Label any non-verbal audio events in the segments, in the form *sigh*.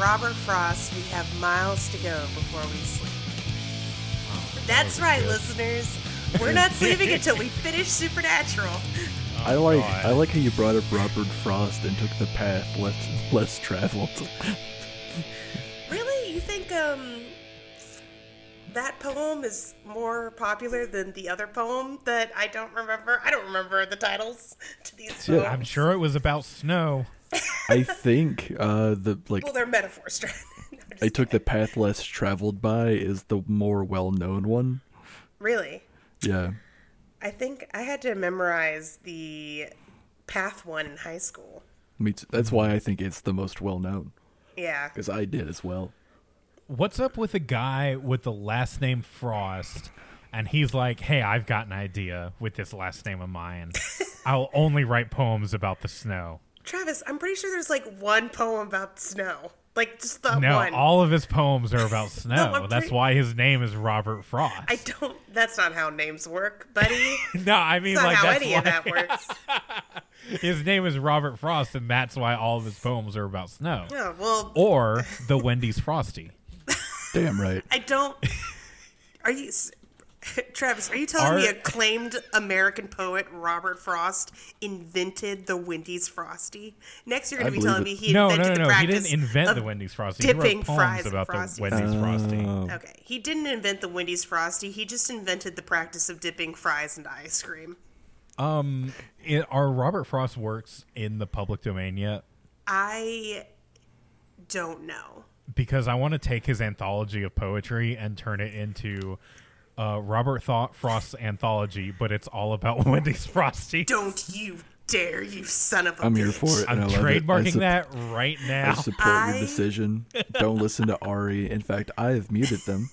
Robert Frost, we have miles to go before we sleep. Oh, That's that right, good. listeners. We're not *laughs* sleeping until we finish Supernatural. Oh, I like God. I like how you brought up Robert Frost and took the path less less traveled. Really? You think um that poem is more popular than the other poem that I don't remember? I don't remember the titles to these Yeah. poems. I'm sure it was about snow. I think uh the like Well, they're metaphors. *laughs* No, I'm took the path less traveled by is the more well known one. Really? Yeah. I think I had to memorize the Path one in high school. Me too. That's why I think it's the most well known. Yeah. Because I did as well. What's up with a guy with the last name Frost? And he's like, hey, I've got an idea with this last name of mine. *laughs* I'll only write poems about the snow. Travis, I'm pretty sure there's like one poem about snow. Like just the no, one. all of his poems are about *laughs* snow. I'm That's pretty- why his name is Robert Frost. I don't. That's not how names work, buddy. *laughs* no, I mean That's not like how that's any why of that works. *laughs* his name is Robert Frost, and that's why all of his poems are about snow. Yeah. Well, Or the Wendy's Frosty. Damn right. I don't. Are you, *laughs* Travis? Are you telling me acclaimed American poet Robert Frost invented the Wendy's Frosty? Next, you're going to be telling believe me he No, no, invented no, the no. He practice didn't invent of the Wendy's Frosty. He dipping wrote poems fries about the Frosty. Wendy's Frosty. Oh. Okay, he didn't invent the Wendy's Frosty. He just invented the practice of dipping fries into ice cream. Um, it, are Robert Frost works in the public domain yet? I don't know. Because I want to take his anthology of poetry and turn it into uh, Robert Tho- Frost's anthology, but it's all about *laughs* Wendy's Frosty. Don't you dare, you son of a I'm bitch. here for it. I'm and I love it. I trademarking that right now. I support I- your decision. Don't listen to Ari. In fact, I have muted them.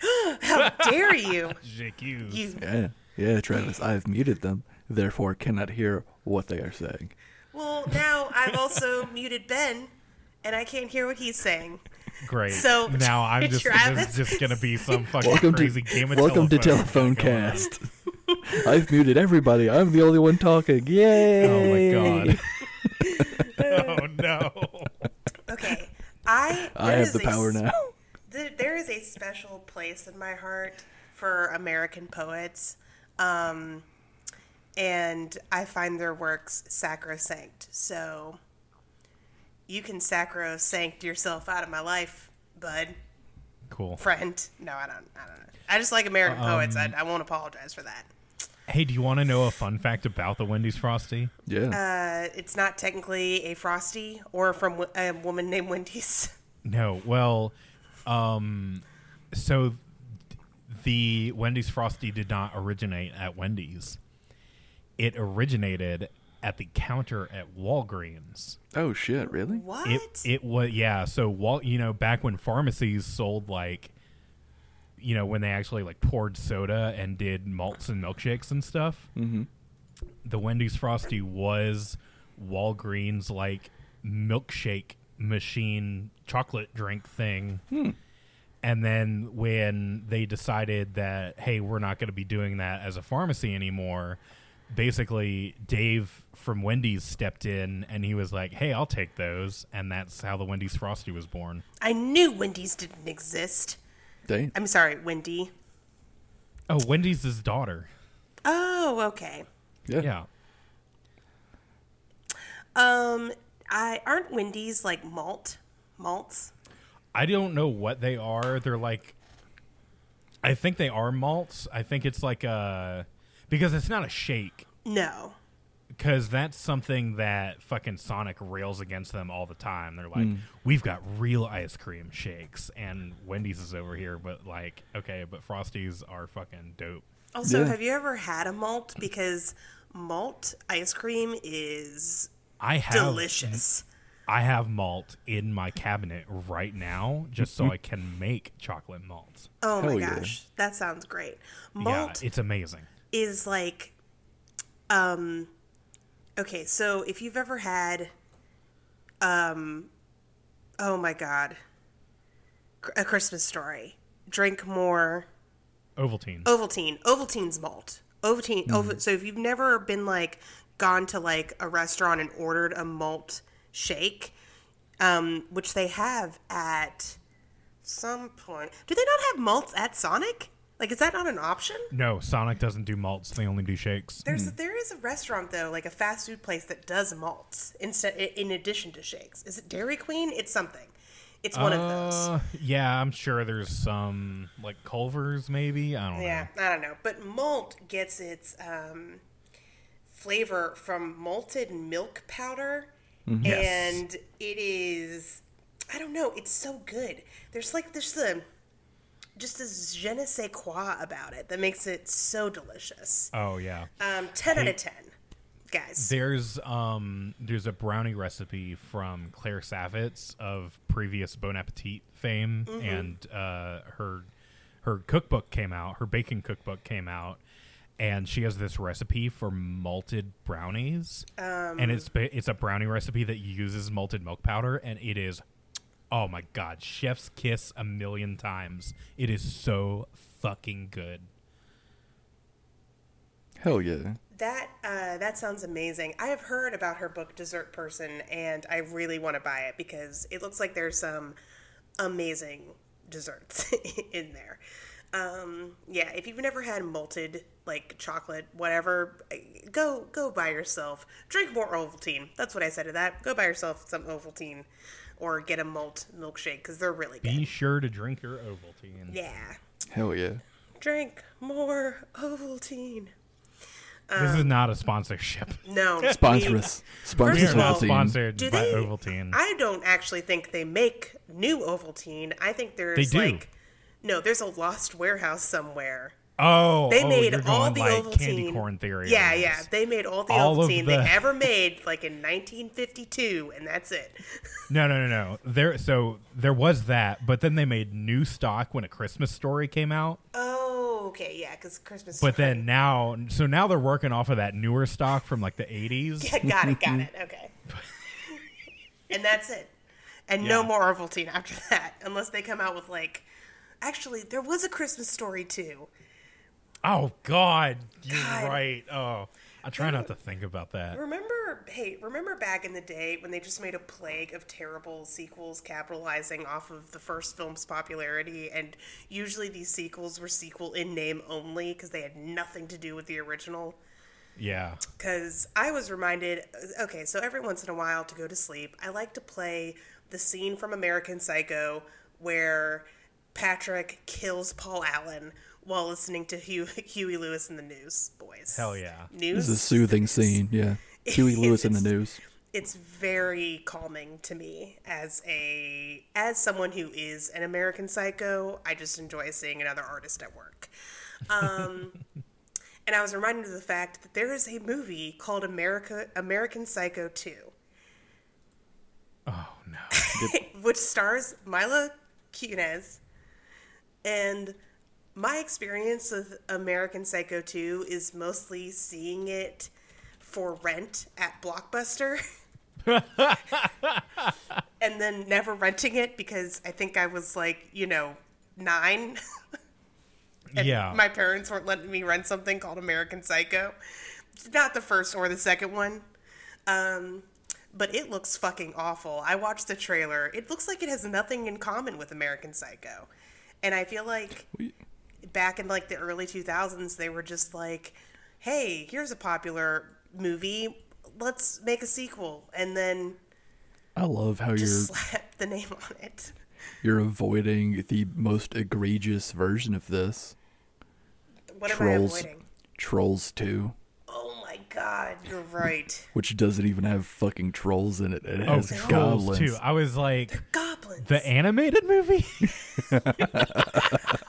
*gasps* How dare you? *laughs* J'accuse. You Yeah. Yeah, Travis, I have muted them. Therefore, cannot hear what they are saying. Well, now I've also *laughs* muted Ben, and I can't hear what he's saying. Great. So, now I'm just Travis- this is just gonna be some *laughs* fucking Welcome crazy to game of welcome to telephone Telephone going on. Cast. I've muted everybody. I'm the only one talking. Yay! Oh my god. *laughs* oh no. Okay, I I have the power s- now. *laughs* There, there is a special place in my heart for American poets, um, and I find their works sacrosanct. So you can sacrosanct yourself out of my life, bud, Cool. friend. No, I don't. I don't know. I just like American Um, poets. I, I won't apologize for that. Hey, do you want to know a fun fact about the Wendy's Frosty? Yeah. Uh, it's not technically a frosty or from a woman named Wendy's. *laughs* No. Well, um, so the Wendy's Frosty did not originate at Wendy's. It originated at the counter at Walgreens. oh shit! Really? What? It it was yeah. So Wal, you know, back when pharmacies sold like, you know, when they actually like poured soda and did malts and milkshakes and stuff. Mm-hmm. The Wendy's Frosty was Walgreens like milkshake machine chocolate drink thing. And then when they decided that hey, we're not going to be doing that as a pharmacy anymore, basically Dave from Wendy's stepped in and he was like, "Hey, I'll take those." And that's how the Wendy's Frosty was born. I knew Wendy's didn't exist. Dang. I'm sorry, Wendy. Oh, Wendy's his daughter. Oh, okay. Yeah. Yeah. Um, I aren't Wendy's like malt malts. I don't know what they are. They're like I think they are malts. I think it's like a because it's not a shake No. because that's something that fucking Sonic rails against them all the time. They're like, mm. "We've got real ice cream shakes and Wendy's is over here, but like, okay, but Frosties are fucking dope." Also, Yeah. have you ever had a malt? Because malt ice cream is I have delicious. I have malt in my cabinet right now just so I *laughs* can make chocolate malts. Oh my Hell yeah. gosh, that sounds great. Yeah, it's amazing. Is like, um, Okay, so if you've ever had, um, oh my god, a Christmas story, drink more Ovaltine. Ovaltine. Ovaltine's malt. Ovaltine. Ov- so if you've never been like gone to like a restaurant and ordered a malt shake, um, which they have at some point. Do they not have malts at Sonic? Like, is that not an option? No, Sonic doesn't do malts. They only do shakes. There's there is a restaurant though, like a fast food place that does malts instead in addition to shakes. Is it Dairy Queen? It's something. It's one of those. Uh, Yeah, I'm sure there's some like Culver's maybe. I don't know. Yeah. I don't know. But malt gets its um, flavor from malted milk powder. Yes. And it is, I don't know, it's so good. There's like, there's a, just this je ne sais quoi about it that makes it so delicious. Oh yeah. Um, 10 out of 10, guys. There's um there's a brownie recipe from Claire Saffitz of previous Bon Appetit fame, Mm-hmm. and uh, her her cookbook came out. Her baking cookbook came out, and she has this recipe for malted brownies, Um, and it's it's a brownie recipe that uses malted milk powder, and it is. Oh my god, chef's kiss a million times. It is so fucking good. Hell yeah. That uh, that sounds amazing. I have heard about her book Dessert Person, and I really want to buy it because it looks like there's some amazing desserts *laughs* in there. Um, yeah, if you've never had malted like chocolate, whatever, go go buy yourself. Drink more Ovaltine. That's what I said to that. Go buy yourself some Ovaltine, or get a malt milkshake because they're really good. Be sure to drink your Ovaltine. Yeah, Hell yeah. drink more Ovaltine. This is um, not a sponsorship. *laughs* No, Sponsor we- us. Sponsor We First are of all, not sponsored Do by they? Ovaltine. I don't actually think they make new Ovaltine. I think there's They do. like no, there's a lost warehouse somewhere. Oh, They oh, made all the like Ovaltine. candy corn theory. Yeah, yeah. They made all the All Ovaltine they ever *laughs* made, like in 1952, and that's it. No, no, no, no. There, so there was that, but then they made new stock when a Christmas Story came out. Oh, okay, yeah, because Christmas. But Story- then now, so now they're working off of that newer stock from like the '80s. *laughs* yeah, got it, got *laughs* it. Okay, and that's it, and no Yeah. more Ovaltine after that, unless they come out with like. Actually, there was a Christmas story too. Oh God, you're God. right. Oh, I try not to think about that. Remember, hey, remember back in the day when they just made a plague of terrible sequels capitalizing off of the first film's popularity, and usually these sequels were sequel in name only because they had nothing to do with the original. Yeah. Because I was reminded, okay, so every once in a while to go to sleep, I like to play the scene from American Psycho where Patrick kills Paul Allen while listening to Hugh, *laughs* Huey Lewis and the News Boys. Hell yeah. News. This is a soothing scene. Yeah. *laughs* Huey Lewis in the news. it's very calming to me as a as someone who is an American Psycho. I just enjoy seeing another artist at work. Um, *laughs* and I was reminded of the fact that there is a movie called America American Psycho Two, Oh no. which stars Mila Kunis. And my experience with American Psycho 2 is mostly seeing it for rent at Blockbuster. *laughs* and then never renting it because I think I was like, you know, nine. *laughs* and Yeah. My parents weren't letting me rent something called American Psycho. Not the first or the second one. Um, but it looks fucking awful. I watched the trailer. It looks like it has nothing in common with American Psycho. And I feel like We- back in like the early 2000s they were just like, "Hey, here's a popular movie. Let's make a sequel." And then I love how you're slap the name on it. you're avoiding the most egregious version of this. What am I Trolls. avoiding? Trolls 2, Oh my god, you're right. which doesn't even have fucking trolls in it. It Oh, has Trolls goblins. too. I was like, Goblins. the animated movie. *laughs* *laughs*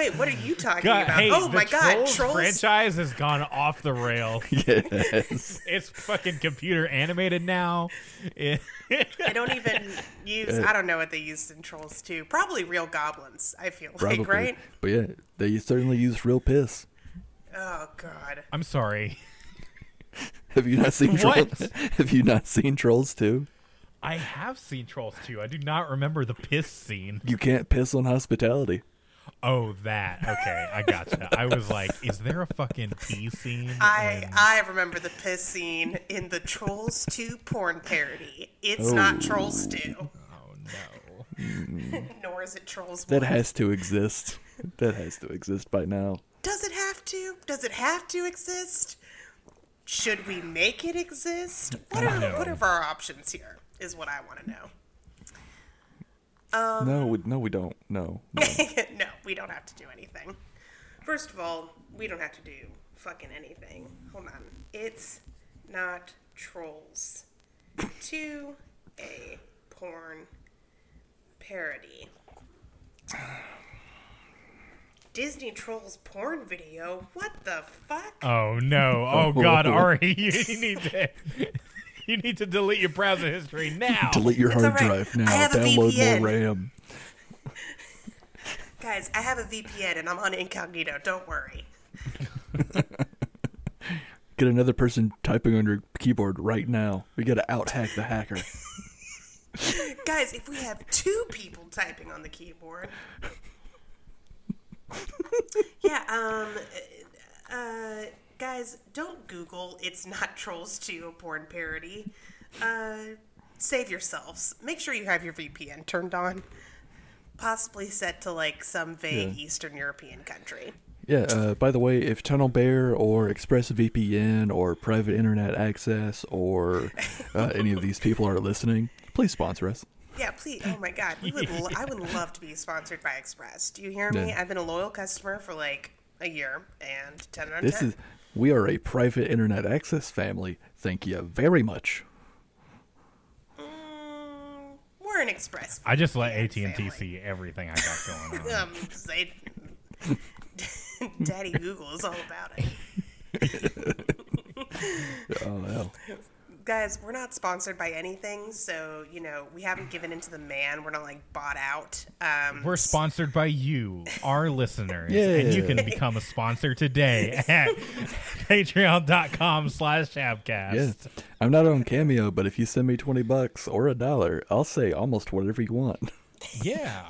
Wait, what are you talking God, about? hey, oh the my god, Trolls, trolls. franchise has gone off the rail. *laughs* yes. it's fucking computer animated now. *laughs* It- They don't even use. I don't know what they used in Trolls 2. Probably real goblins. I feel Probably. like, right? But yeah, they certainly use real piss. Oh god. I'm sorry. Have you not seen *laughs* What? Trolls? Have you not seen Trolls 2? I have seen Trolls 2. I do not remember the piss scene. You can't piss on hospitality. Oh, that. Okay, I gotcha. I was like, is there a fucking pee scene? I in- I remember the piss scene in the Trolls 2 porn parody. It's oh. not Oh. Trolls 2, Oh no. *laughs* nor is it Trolls 1. That has to exist. That has to exist by now. Does it have to? Does it have to exist? Should we make it exist? What are, what are our options here? Is what I want to know. Um, no, we, no, we don't. No. *laughs* no. no, we don't have to do anything. First of all, we don't have to do fucking anything. Hold on. It's not trolls. *laughs* To a porn parody. Disney Trolls porn video? What the fuck? Oh no. *laughs* Oh god, Ari, you need to You need to delete your browser history *laughs* now. Delete your It's hard alright. drive I now. have a VPN. more RAM. *laughs* Guys, I have a VPN and I'm on incognito. Don't worry. *laughs* Get another person typing on your keyboard right now. We gotta out hack the hacker. Guys, if we have two people typing on the keyboard. yeah, um uh guys, don't Google it's not *laughs* Trolls 2 a porn parody. Uh save yourselves. Make sure you have your VPN turned on. Possibly set to like some vague Yeah. Eastern European country. Yeah, uh, by the way, if Tunnel Bear or ExpressVPN or private internet access or uh, *laughs* any of these people are listening, please sponsor us. Yeah, please. Oh my God, we would. Lo- I would love to be sponsored by Express. Do you hear me? Yeah. I've been a loyal customer for like a year, and ten out of This is we are a private internet access family. Thank you very much. Mm, we're an Express. I just let AT&T see everything I got going on. *laughs* Um, say, *laughs* Daddy Google is all about it. *laughs* Oh hell. Guys, we're not sponsored by anything, so you know we haven't given into the man. We're not like bought out. Um, We're sponsored by you, our listeners, and you can become a sponsor today *laughs* at patreon.com slash Yeah. I'm not on Cameo, but if you send me twenty bucks or a dollar, I'll say almost whatever you want. *laughs* Yeah.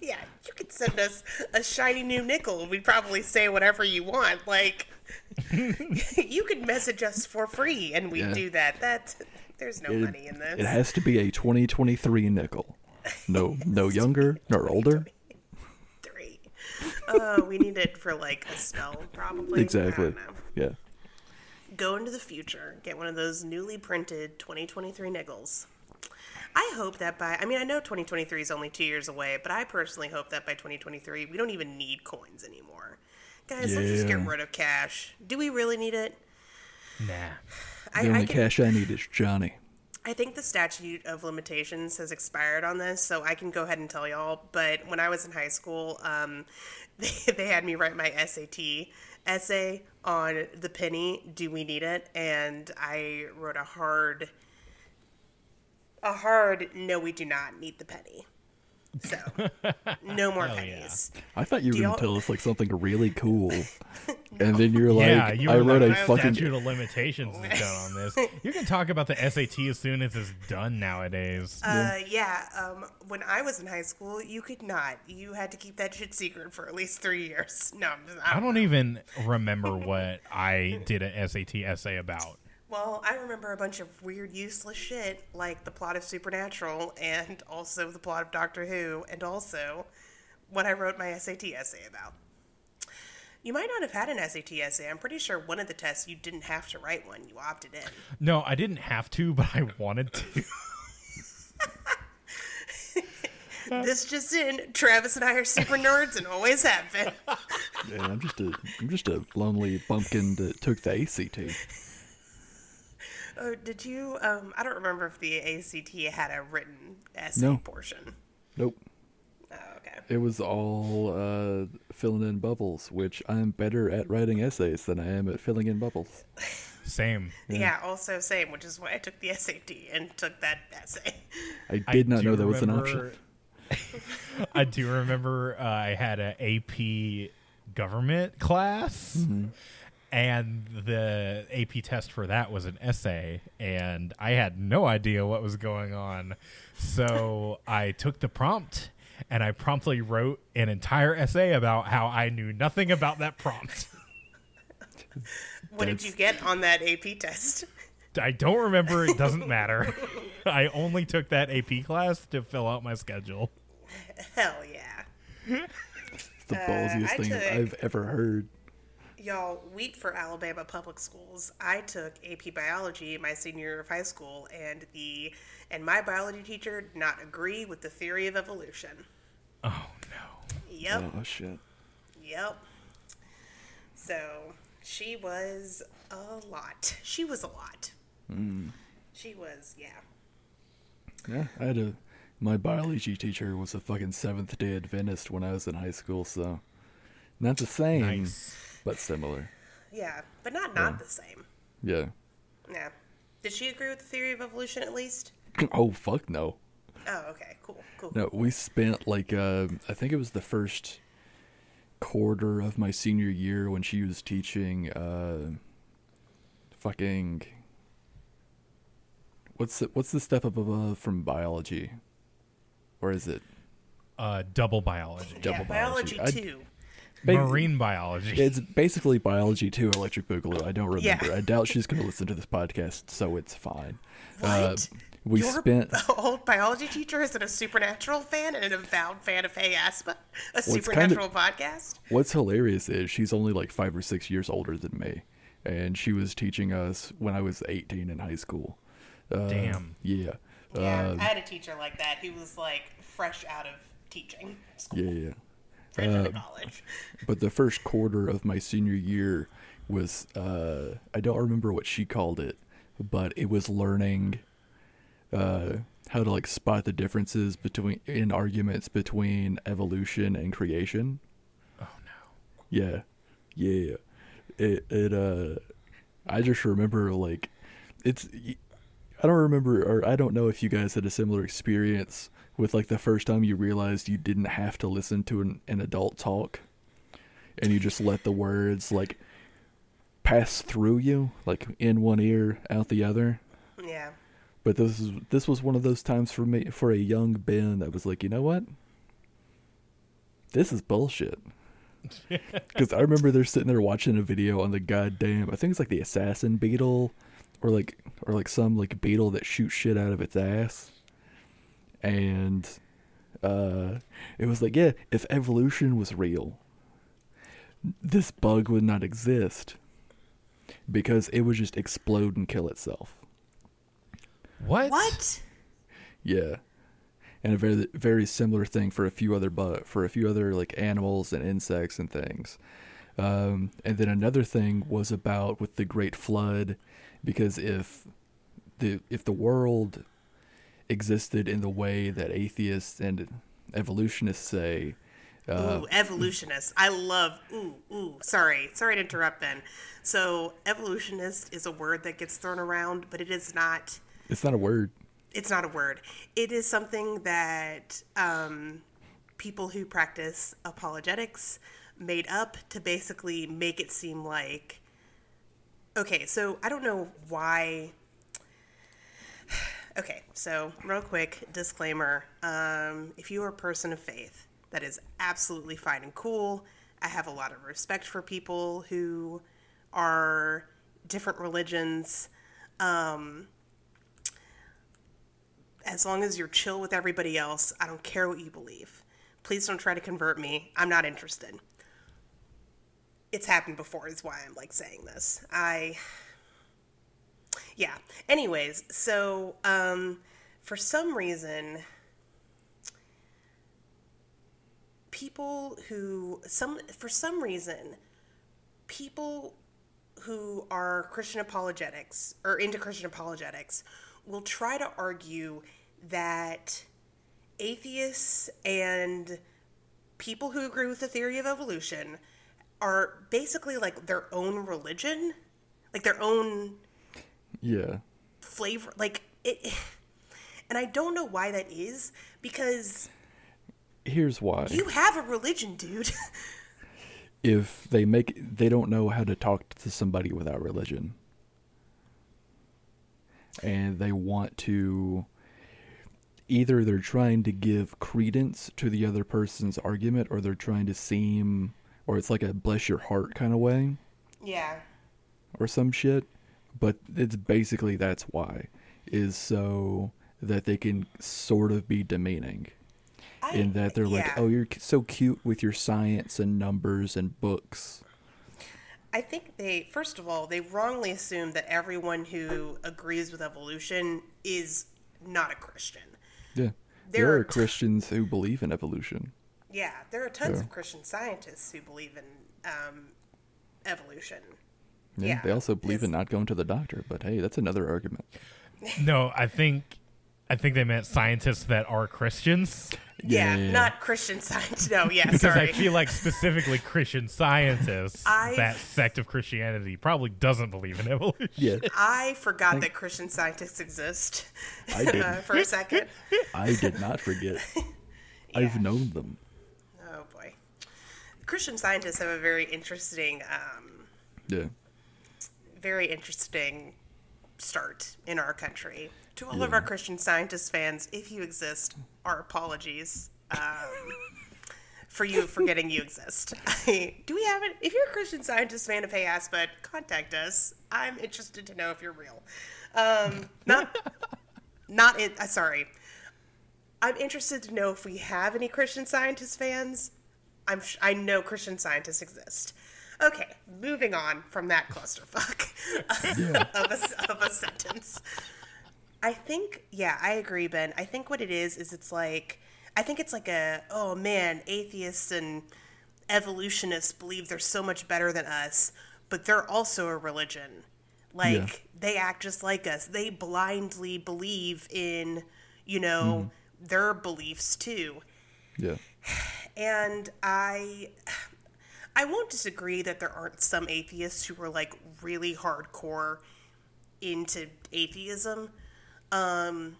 Yeah, you could send us a shiny new nickel. And we'd probably say whatever you want. Like, *laughs* you could message us for free, and we Yeah. do that. That there's no It, money in this. it has to be a 2023 nickel. No, no *laughs* younger nor older. Three. Oh, we need it for like a spell, probably. Exactly. Yeah. Go into the future, get one of those newly printed 2023 nickels. I hope that by, I mean, I know 2023 is only two years away, but I personally hope that by 2023 we don't even need coins anymore. Guys, let's just get rid of cash. Do we really need it? Nah. I, The I only can- cash I need is Johnny. I think the statute of limitations has expired on this, so I can go ahead and tell y'all. But when I was in high school, um, *laughs* they, they had me write my SAT essay on the penny. Do we need it? And I wrote a hard, a hard. No, we do not need the penny. So, no more Hell yeah. I thought you were gonna tell us like something really cool, *laughs* and then you're like, yeah, you I wrote like, a fucking. statute of limitations is done on this. *laughs* You can talk about the SAT as soon as it's done nowadays. Uh, yeah. Um, when I was in high school, you could not. You had to keep that shit secret for at least three years. No, I'm just, I don't even remember *laughs* what I did an SAT essay about. Well, I remember a bunch of weird, useless shit, like the plot of Supernatural, and also the plot of Doctor Who, and also what I wrote my SAT essay about. You might not have had an SAT essay. I'm pretty sure one of the tests you didn't have to write one. You opted in. No, I didn't have to, but I wanted to. *laughs* this just in: Travis and I are super nerds and always have been. *laughs* Yeah, I'm just a, I'm just a lonely bumpkin that took the ACT. Oh, did you? Um, I don't remember if the ACT had a written essay No. portion. Nope. Oh, okay. It was all uh, filling in bubbles, which I'm better at writing essays than I am at filling in bubbles. Same. Yeah. also same, which is why I took the SAT and took that essay. I I did not do know that was an option. *laughs* I do remember uh, I had a AP government class, Mm-hmm. And the AP test for that was an essay, and I had no idea what was going on. So *laughs* I took the prompt and I promptly wrote an entire essay about how I knew nothing about that prompt. *laughs* What did you get on that AP test? I don't remember. It doesn't *laughs* matter. I only took that AP class to fill out my schedule. Hell yeah. It's the ballsiest uh, I thing took- I've ever heard. Y'all, wheat for Alabama public schools. I took AP biology my senior year of high school, and the and my biology teacher did not agree with the theory of evolution. Oh no. Yep, Oh shit. yep. So she was a lot. She was a lot. Hmm. She was, yeah. Yeah, I had a my biology teacher was a fucking Seventh Day Adventist when I was in high school, so not the same, Nice. But similar. Yeah, but not not the same. Yeah. Yeah. Did she agree with the theory of evolution at least? *clears throat* Oh fuck no. Oh, okay, cool, cool. No, we spent like uh, I think it was the first quarter of my senior year when she was teaching uh, fucking what's the, what's the step up above from biology, or is it Uh, double biology. yeah, double biology, biology. I- too. Ba- Marine biology. It's basically biology too, Electric Boogaloo. I don't Yeah. remember. I doubt she's going to listen to this podcast, so it's fine. Uh, we Your spent. *laughs* old biology teacher isn't a supernatural fan and an avowed fan of Hey Aspa, a it's kinda- supernatural podcast. What's hilarious is she's only like five or six years older than me, and she was teaching us when I was 18 in high school. Uh, Damn. Yeah. Yeah, Uh, I had a teacher like that who was like fresh out of teaching school, yeah, yeah. Uh, college. *laughs* But the first quarter of my senior year was uh, I don't remember what she called it, but it was learning uh, how to like spot the differences between in arguments between evolution and creation. oh no. Yeah, yeah. It it uh, I just remember like it's. I don't remember, or I don't know if you guys had a similar experience with like the first time you realized you didn't have to listen to an, an adult talk, and you just let the words like pass through you, like in one ear, out the other. Yeah, But this is this was one of those times for me for a young Ben that was like, you know what? This is bullshit. *laughs* Because I remember they're sitting there watching a video on the goddamn I think it's like the assassin beetle, or like or like some like beetle that shoots shit out of its ass, and uh, it was like yeah, if evolution was real, this bug would not exist, because it would just explode and kill itself. What? what? Yeah, and a very very similar thing for a few other but for a few other like animals and insects and things. Um, and then another thing was about with the Great Flood, because if the if the world existed in the way that atheists and evolutionists say, uh, ooh, evolutionist. I love. Ooh, ooh. Sorry, sorry to interrupt. Then, so evolutionist is a word that gets thrown around, but it is not. it's not a word. It's not a word. It is something that um, people who practice apologetics made up to basically make it seem like. Okay, so I don't know why. Okay, so real quick disclaimer: um, if you are a person of faith, that is absolutely fine and cool. I have a lot of respect for people who are different religions. Um, as long as you're chill with everybody else, I don't care what you believe. Please don't try to convert me. I'm not interested. It's happened before, is why I'm like saying this. I. Yeah. Anyways, so um, for some reason, people who some for some reason, people who are Christian apologetics or into Christian apologetics will try to argue that atheists and people who agree with the theory of evolution are basically like their own religion, like their own Yeah, flavor like it and I don't know why that is because here's why. you have a religion, dude. *laughs* if they make they don't know how to talk to somebody without religion and they want to either they're trying to give credence to the other person's argument or they're trying to seem or it's like a bless your heart kind of way Yeah. or some shit but it's basically that's why is so that they can sort of be demeaning I, in that they're like oh you're so cute with your science and numbers and books I think they, first of all, they wrongly assume that everyone who agrees with evolution is not a Christian. yeah There there, are are t- christians who believe in evolution Yeah, there are tons Yeah. of Christian scientists who believe in um, evolution. Yeah, Yeah, they also believe in not going to the doctor but hey that's another argument *laughs* No, I think I think they meant scientists that are Christians Yeah, Yeah, yeah, yeah. not Christian science. No, yeah, because sorry. I feel like specifically Christian scientists, I- that sect of Christianity probably doesn't believe in evolution. yeah I forgot that Christian scientists exist I *laughs* didn't. uh, for a second. i did not forget *laughs* i've known them Oh boy, Christian scientists have a very interesting, um, yeah very interesting start in our country. To all of our Christian scientist fans, if you exist, our apologies. Um, for you forgetting you exist. *laughs* Do we have it? If you're a Christian scientist fan of Hey Aspet, contact us. I'm interested to know if you're real. Um, not, *laughs* not in. Uh, sorry, I'm interested to know if we have any Christian scientist fans. I'm. sh- I know Christian scientists exist. Okay, moving on from that clusterfuck *laughs* yeah of a, of a sentence. I think, yeah, I agree, Ben. I think what it is is it's like, I think it's like a, oh man, atheists and evolutionists believe they're so much better than us, but they're also a religion. Like Yeah. they act just like us. They blindly believe in, you know, mm-hmm. their beliefs too yeah *sighs* and I I won't disagree that there aren't some atheists who are like really hardcore into atheism. Um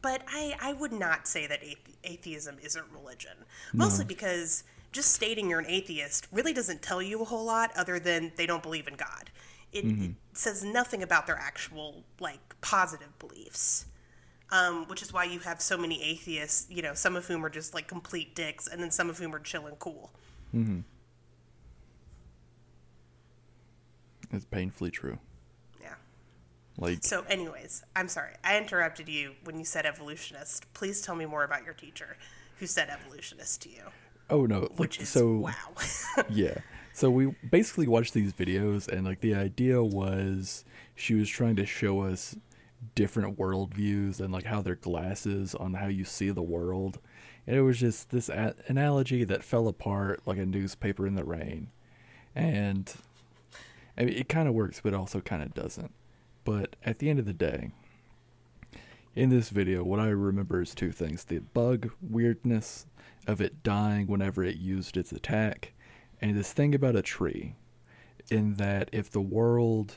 but I I would not say that athe- atheism isn't religion. Mostly because just stating you're an atheist really doesn't tell you a whole lot other than they don't believe in God. It, it says nothing about their actual like positive beliefs um, which is why you have so many atheists, you know, some of whom are just like complete dicks, and then some of whom are chill and cool. It's painfully true Yeah. like So, anyways, I'm sorry. I interrupted you when you said evolutionist. Please tell me more about your teacher who said evolutionist to you, oh no like which is so wow. *laughs* yeah so we basically watched these videos and like the idea was she was trying to show us different worldviews and like how their glasses on how you see the world and it was just this a- analogy that fell apart like a newspaper in the rain and I mean, it kind of works but also kind of doesn't but at the end of the day in this video, what I remember is two things the bug weirdness of it dying whenever it used its attack, and this thing about a tree. In that, if the world,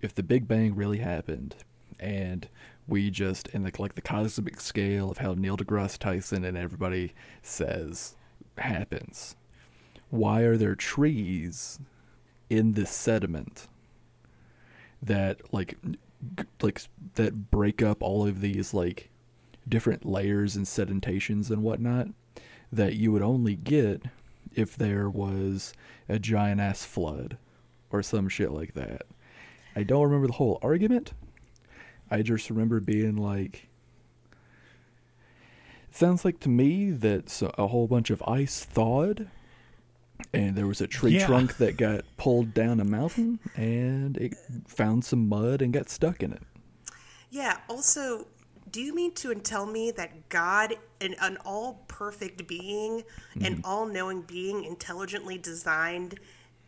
if the Big Bang really happened, and we just, in the like the cosmic scale of how Neil deGrasse Tyson and everybody says happens, why are there trees in this sediment that like like that break up all of these like different layers and sedentations and whatnot that you would only get if there was a giant ass flood or some shit like that. I don't remember the whole argument. I just remember being like sounds like to me that a whole bunch of ice thawed and there was a tree Yeah. trunk that got pulled down a mountain and it found some mud and got stuck in it. yeah. Also, do you mean to tell me that God, an, an all perfect being, an mm-hmm. all knowing being, intelligently designed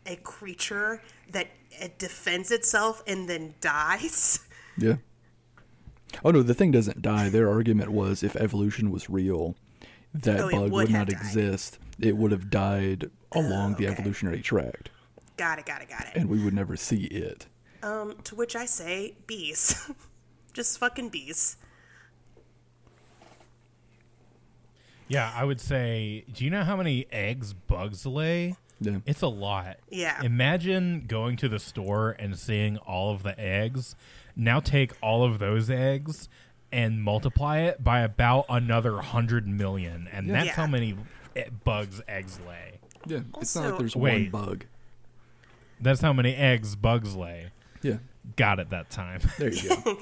a creature that it defends itself and then dies? Yeah. Oh no, the thing doesn't die. Their argument was if evolution was real, that Oh, bug would would, have not died. Exist. It would have died along the okay. evolutionary tract, Got it, got it, got it. and we would never see it. Um, to which I say, bees. *laughs* Just fucking bees. Yeah, I would say, do you know how many eggs bugs lay? Yeah. It's a lot. Yeah. Imagine going to the store and seeing all of the eggs. Now take all of those eggs and multiply it by about another 100 million. And that's Yeah. how many e- bugs eggs lay. Yeah. it's not like Also- there's Wait. one bug. That's how many eggs bugs lay. Yeah. Got it that time. *laughs* There you go. *laughs*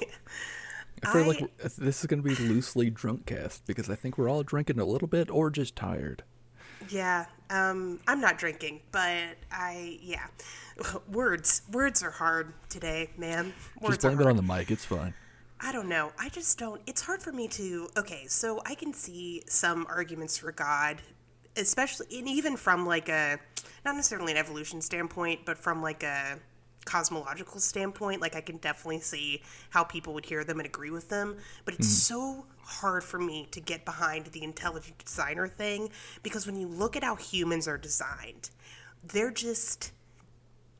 I feel like I- we're- this is going to be loosely drunk cast because I think we're all drinking a little bit or just tired. Yeah, um, I'm not drinking, but I yeah, *laughs* words words are hard today, man. Words Just blame it on the mic. It's fine. I don't know. I just don't. It's hard for me to. Okay, so I can see some arguments for God, especially and even from like a not necessarily an evolution standpoint, but from like a cosmological standpoint. Like I can definitely see how people would hear them and agree with them. But it's mm-hmm. so hard for me to get behind the intelligent designer thing because when you look at how humans are designed, they're just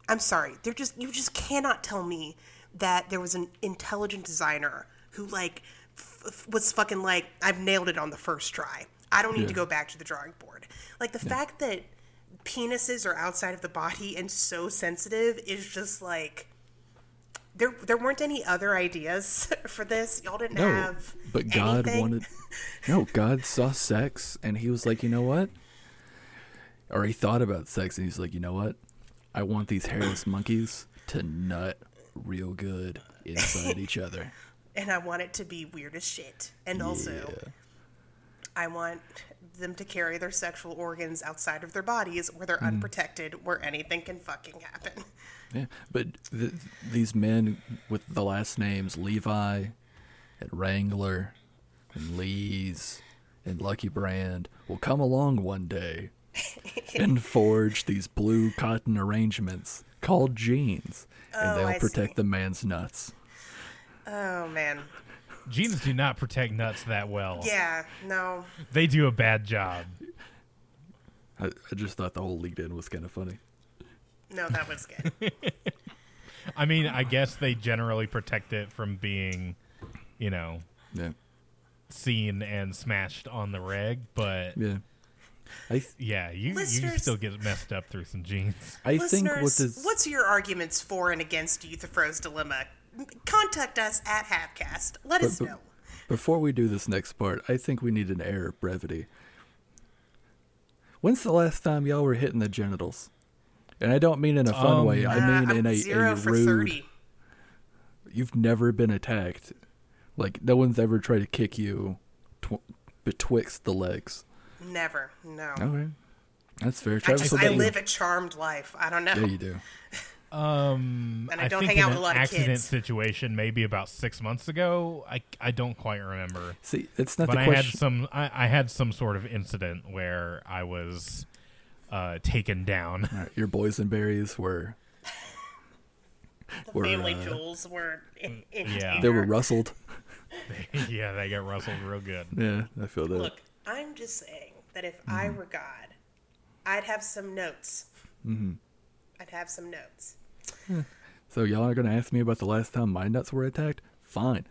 I'm sorry. They're just you just cannot tell me that there was an intelligent designer who like f- was fucking like I've nailed it on the first try. I don't need to go back to the drawing board. Like the fact that penises are outside of the body and so sensitive is just like there there weren't any other ideas *laughs* for this. Y'all didn't No, have but God anything? wanted. *laughs* No, God saw sex and he was like, you know what? Or he thought about sex and he's like, you know what? I want these hairless *laughs* monkeys to nut real good inside each other. and I want it to be weird as shit. And also Yeah. I want them to carry their sexual organs outside of their bodies where they're mm-hmm. unprotected, where anything can fucking happen. Yeah, but th- these men with the last names Levi and Wrangler and Lees and Lucky Brand will come along one day *laughs* and forge these blue cotton arrangements called jeans, and Oh, they'll I protect see. the man's nuts. Oh man. Jeans do not protect nuts that well. Yeah, no. They do a bad job. I, I just thought the whole lead in was kind of funny. No, that was good. *laughs* I mean, I guess they generally protect it from being, you know, Yeah, seen and smashed on the reg, but yeah. I th- yeah, you you still get messed up through some jeans. I think what this what's your arguments for and against Euthyphro's dilemma? Contact us at Halfcast. Let us but- know. Before we do this next part, I think we need an air of brevity. When's the last time y'all were hitting the genitals? And I don't mean in a fun Um, way. I Uh, mean I'm in a, a rude. thirty. You've never been attacked. Like no one's ever tried to kick you tw- betwixt the legs. Never. No. Okay, that's fair. I just I live a charmed life. I don't know. Yeah, you do. *laughs* Um, And I don't think hang out in with a lot of accident kids. situation maybe about six months ago. I I don't quite remember, See, it's not but the I question. had some I, I had some sort of incident where I was uh, taken down. All right, your boysenberries were The We're, family uh, jewels were in, in yeah. they were rustled. *laughs* yeah, they got rustled real good. Yeah, I feel that. Look, I'm just saying that if I Mm-hmm. were God, I'd have some notes. Mm-hmm. I'd have some notes. So y'all are gonna ask me about the last time my nuts were attacked? Fine.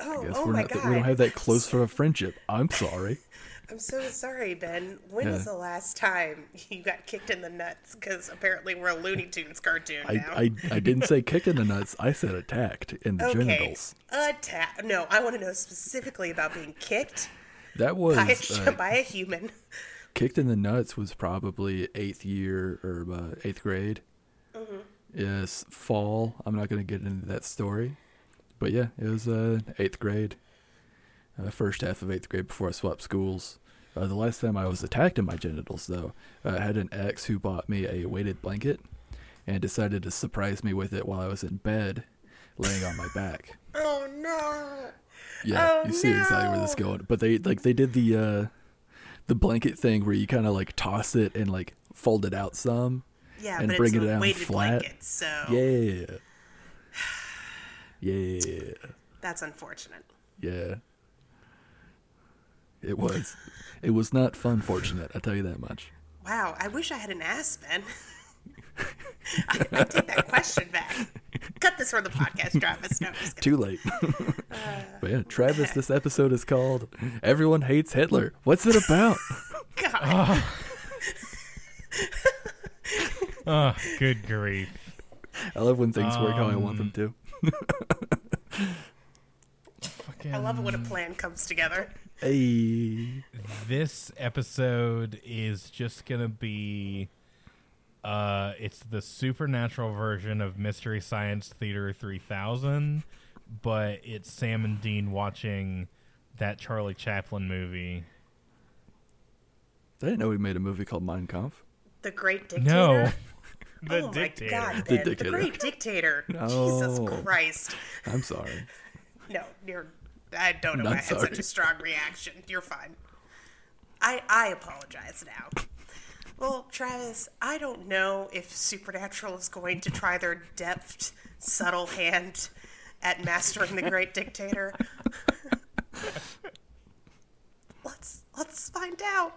Oh, I guess oh we're my not. god! We don't have that close of a *laughs* friendship. I'm sorry. *laughs* I'm so sorry, Ben. When Yeah. was the last time *laughs* you got kicked in the nuts? Because apparently we're a Looney Tunes cartoon I, now. I, I didn't say kicked in the nuts. I said attacked in the okay. genitals. Attack. No, I want to know specifically about being kicked That was by a, uh, by a human. kicked in the nuts was probably eighth year or uh, eighth grade. Mm-hmm. Yes, fall. I'm not going to get into that story, but yeah, it was uh, eighth grade, uh, first half of eighth grade before I swapped schools. Uh, the last time I was attacked in my genitals, though, uh, I had an ex who bought me a weighted blanket and decided to surprise me with it while I was in bed, laying on my back. *laughs* Oh no! Yeah, Oh, you see exactly where this is going. But they like they did the uh the blanket thing where you kind of like toss it and like fold it out some. Yeah, And but bring it's it down weighted flat. blanket, so Yeah. Yeah. that's unfortunate. Yeah. It was. It was not fun fortunate, I tell you that much. Wow, I wish I had an ass, Ben. I, *laughs* I take that question back. Cut this from the podcast, Travis. No, I'm just kidding. Too late. *laughs* but yeah, Travis, this episode is called Everyone Hates Hitler. What's it about? *laughs* God. oh, good grief. I love when things work how I want them to. Fucking, I love it when a plan comes together. Hey. this episode is just gonna be uh it's the supernatural version of mystery science theater 3000 but it's sam and dean watching that charlie chaplin movie I didn't know we made a movie called Mein Kampf. The Great Dictator. no the oh dictator my God, The Ben, the, dictator. Great Dictator. *laughs* No. Jesus Christ. I'm sorry. *laughs* No, you're. I don't know Not why I had such a strong reaction. You're fine. I I apologize now. *laughs* Well, Travis, I don't know if Supernatural is going to try their deft, subtle hand at mastering the Great Dictator. let's let's find out.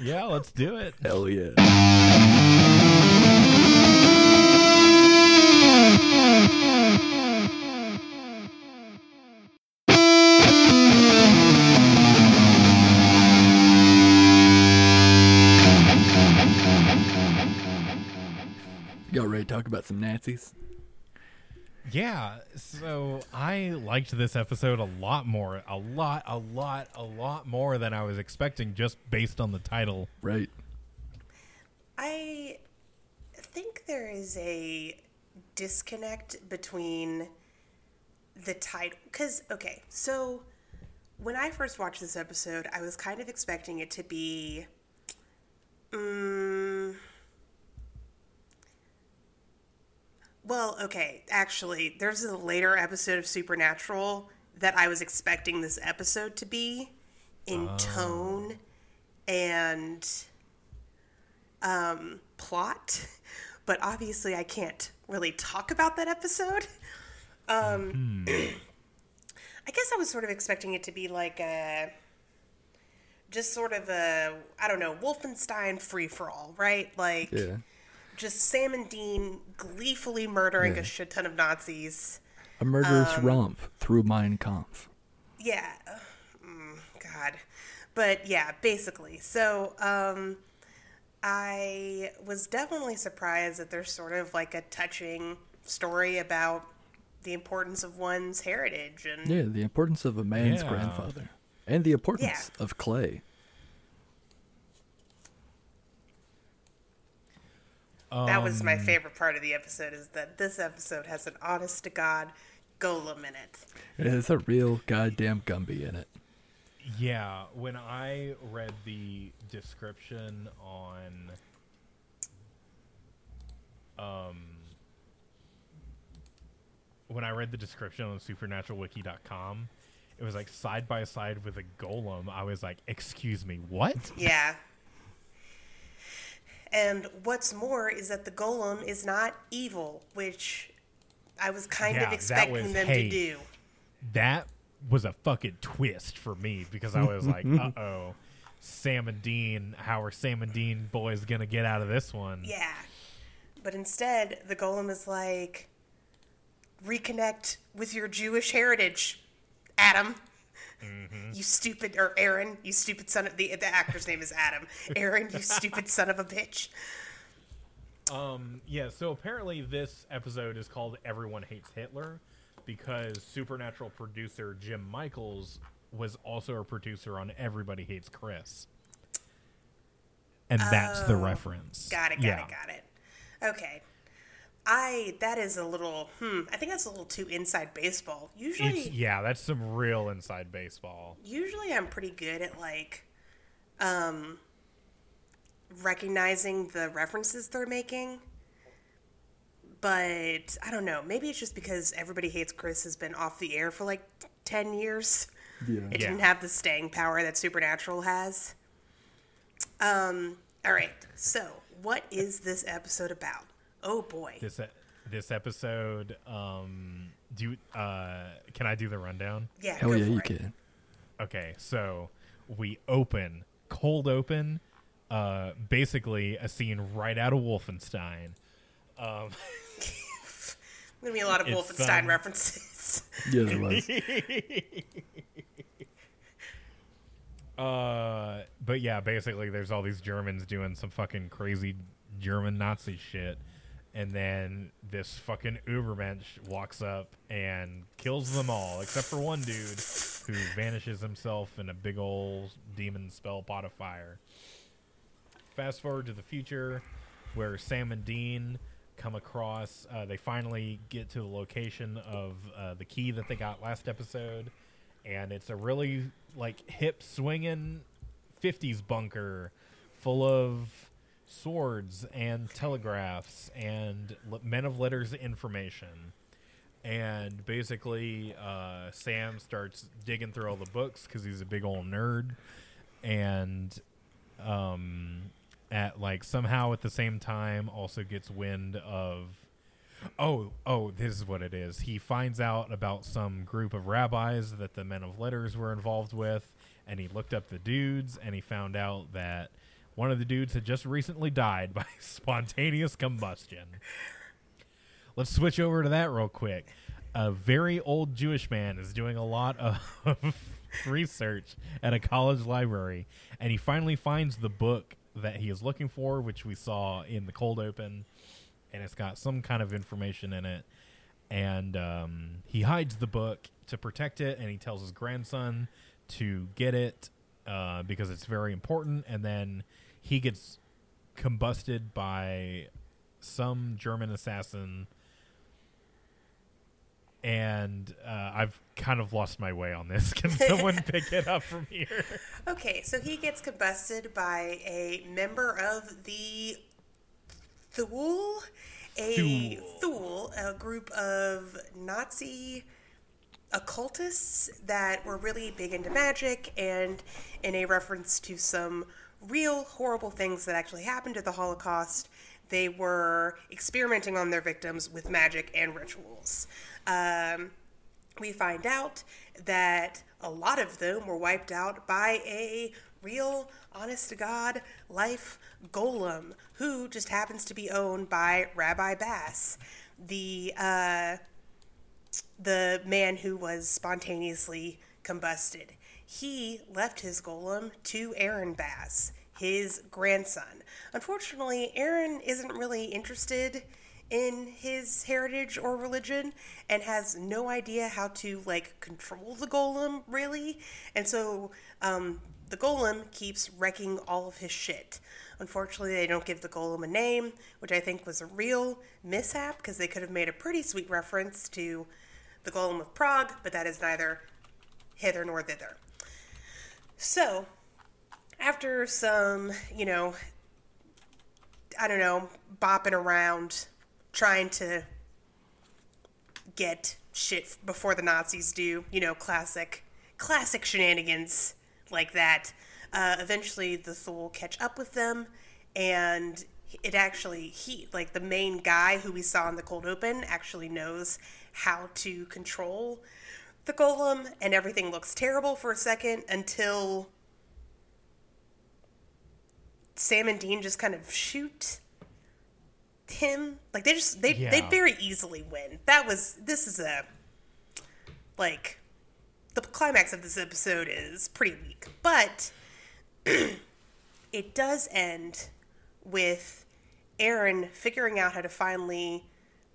yeah let's do it Hell yeah. Y'all ready to talk about some Nazis? yeah so i liked this episode a lot more a lot a lot a lot more than i was expecting just based on the title Right. I think there is a disconnect between the title. Because, okay, so when I first watched this episode, I was kind of expecting it to be. Um, well, okay, actually, there's a later episode of Supernatural that I was expecting this episode to be in tone and um, plot, but obviously I can't really talk about that episode. Um, I guess I was sort of expecting it to be like a just sort of a I don't know Wolfenstein free for all, right? Like Yeah. just Sam and Dean gleefully murdering Yeah. a shit ton of Nazis. A murderous Um, romp through Mein Kampf. Yeah. Mm, God. But yeah, basically. So, um, I was definitely surprised that there's sort of like a touching story about the importance of one's heritage and Yeah, the importance of a man's Yeah. grandfather. And the importance of clay. that was my Um, favorite part of the episode is that this episode has an honest to God golem in it. It has a real goddamn Gumby in it. Yeah, when I read the description on um when I read the description on supernaturalwiki.com, it was like side by side with a golem. I was like, "Excuse me, what?" Yeah. And what's more is that the golem is not evil, which I was kind Yeah, of expecting was- them hey. to do. That was a fucking twist for me because I was like, *laughs* "Uh-oh. Sam and Dean, how are Sam and Dean boys going to get out of this one?" Yeah. But instead, the golem is like, reconnect with your Jewish heritage, Adam. You stupid, or Aaron, you stupid son of the the actor's name is Adam. *laughs* Aaron, you stupid son of a bitch. Um, yeah, so apparently this episode is called Everyone Hates Hitler because Supernatural producer Jim Michaels was also a producer on Everybody Hates Chris. And that's the Oh, reference. Got it, got yeah. it, got it. Okay. I that is a little hmm, I think that's a little too inside baseball. Usually It's, yeah, that's some real inside baseball. usually I'm pretty good at like um recognizing the references they're making. But I don't know. Maybe it's just because everybody hates Chris has been off the air for like 10 years. Yeah. It Yeah. didn't have the staying power that Supernatural has. Um all right. So, what is this episode about? Oh boy. This e- this episode um do you- uh can I do the rundown? Yeah, Hell go yeah, for you it. can. Okay, so we open cold open, uh, basically a scene right out of Wolfenstein. Um, *laughs* Gonna be a lot of It's, Wolfenstein um, references. *laughs* Yeah, there was. *laughs* uh, but yeah, basically there's all these Germans doing some fucking crazy German Nazi shit. And then this fucking Ubermensch walks up and kills them all, except for one dude who vanishes himself in a big old demon spell pot of fire. Fast forward to the future, where Sam and Dean come across. Uh, they finally get to the location of uh, the key that they got last episode, and it's a really like hip swinging '50s bunker full of swords and telegraphs and men of letters information. And basically, uh, Sam starts digging through all the books because he's a big old nerd, and um, at like somehow at the same time also gets wind of oh oh this is what it is. He finds out about some group of rabbis that the men of letters were involved with and he looked up the dudes and he found out that one of the dudes had just recently died *laughs* by spontaneous combustion. Let's switch over to that real quick. A very old jewish man is doing a lot of *laughs* research at a college library and he finally finds the book that he is looking for which we saw in the cold open and it's got some kind of information in it. And um, he hides the book to protect it and he tells his grandson to get it uh, because it's very important. And then he gets combusted by some german assassin and uh, i've kind of lost my way on this *laughs* can someone *laughs* pick it up from here Okay, so he gets combusted by a member of the Thule, a Thule, a group of Nazi occultists that were really big into magic and in a reference to some real horrible things that actually happened at the Holocaust. They were experimenting on their victims with magic and rituals. Um, we find out that a lot of them were wiped out by a real, honest to God, life golem who just happens to be owned by Rabbi Bass, the uh, the man who was spontaneously combusted. He left his golem to Aaron Bass, his grandson. Unfortunately, Aaron isn't really interested in his heritage or religion and has no idea how to like control the golem really. And so um, the golem keeps wrecking all of his shit. Unfortunately they don't give the golem a name which i think was a real mishap because they could have made a pretty sweet reference to the golem of prague but that is neither hither nor thither. So after some you know i don't know bopping around trying to get shit before the Nazis do, you know, classic, classic shenanigans like that. Uh, eventually, the Thule catch up with them, and it actually he like the main guy who we saw in the cold open actually knows how to control the golem, and everything looks terrible for a second until Sam and Dean just kind of shoot him like they just they they Yeah. very easily win that was this is a like the climax of this episode is pretty weak but *clears throat* it does end with aaron figuring out how to finally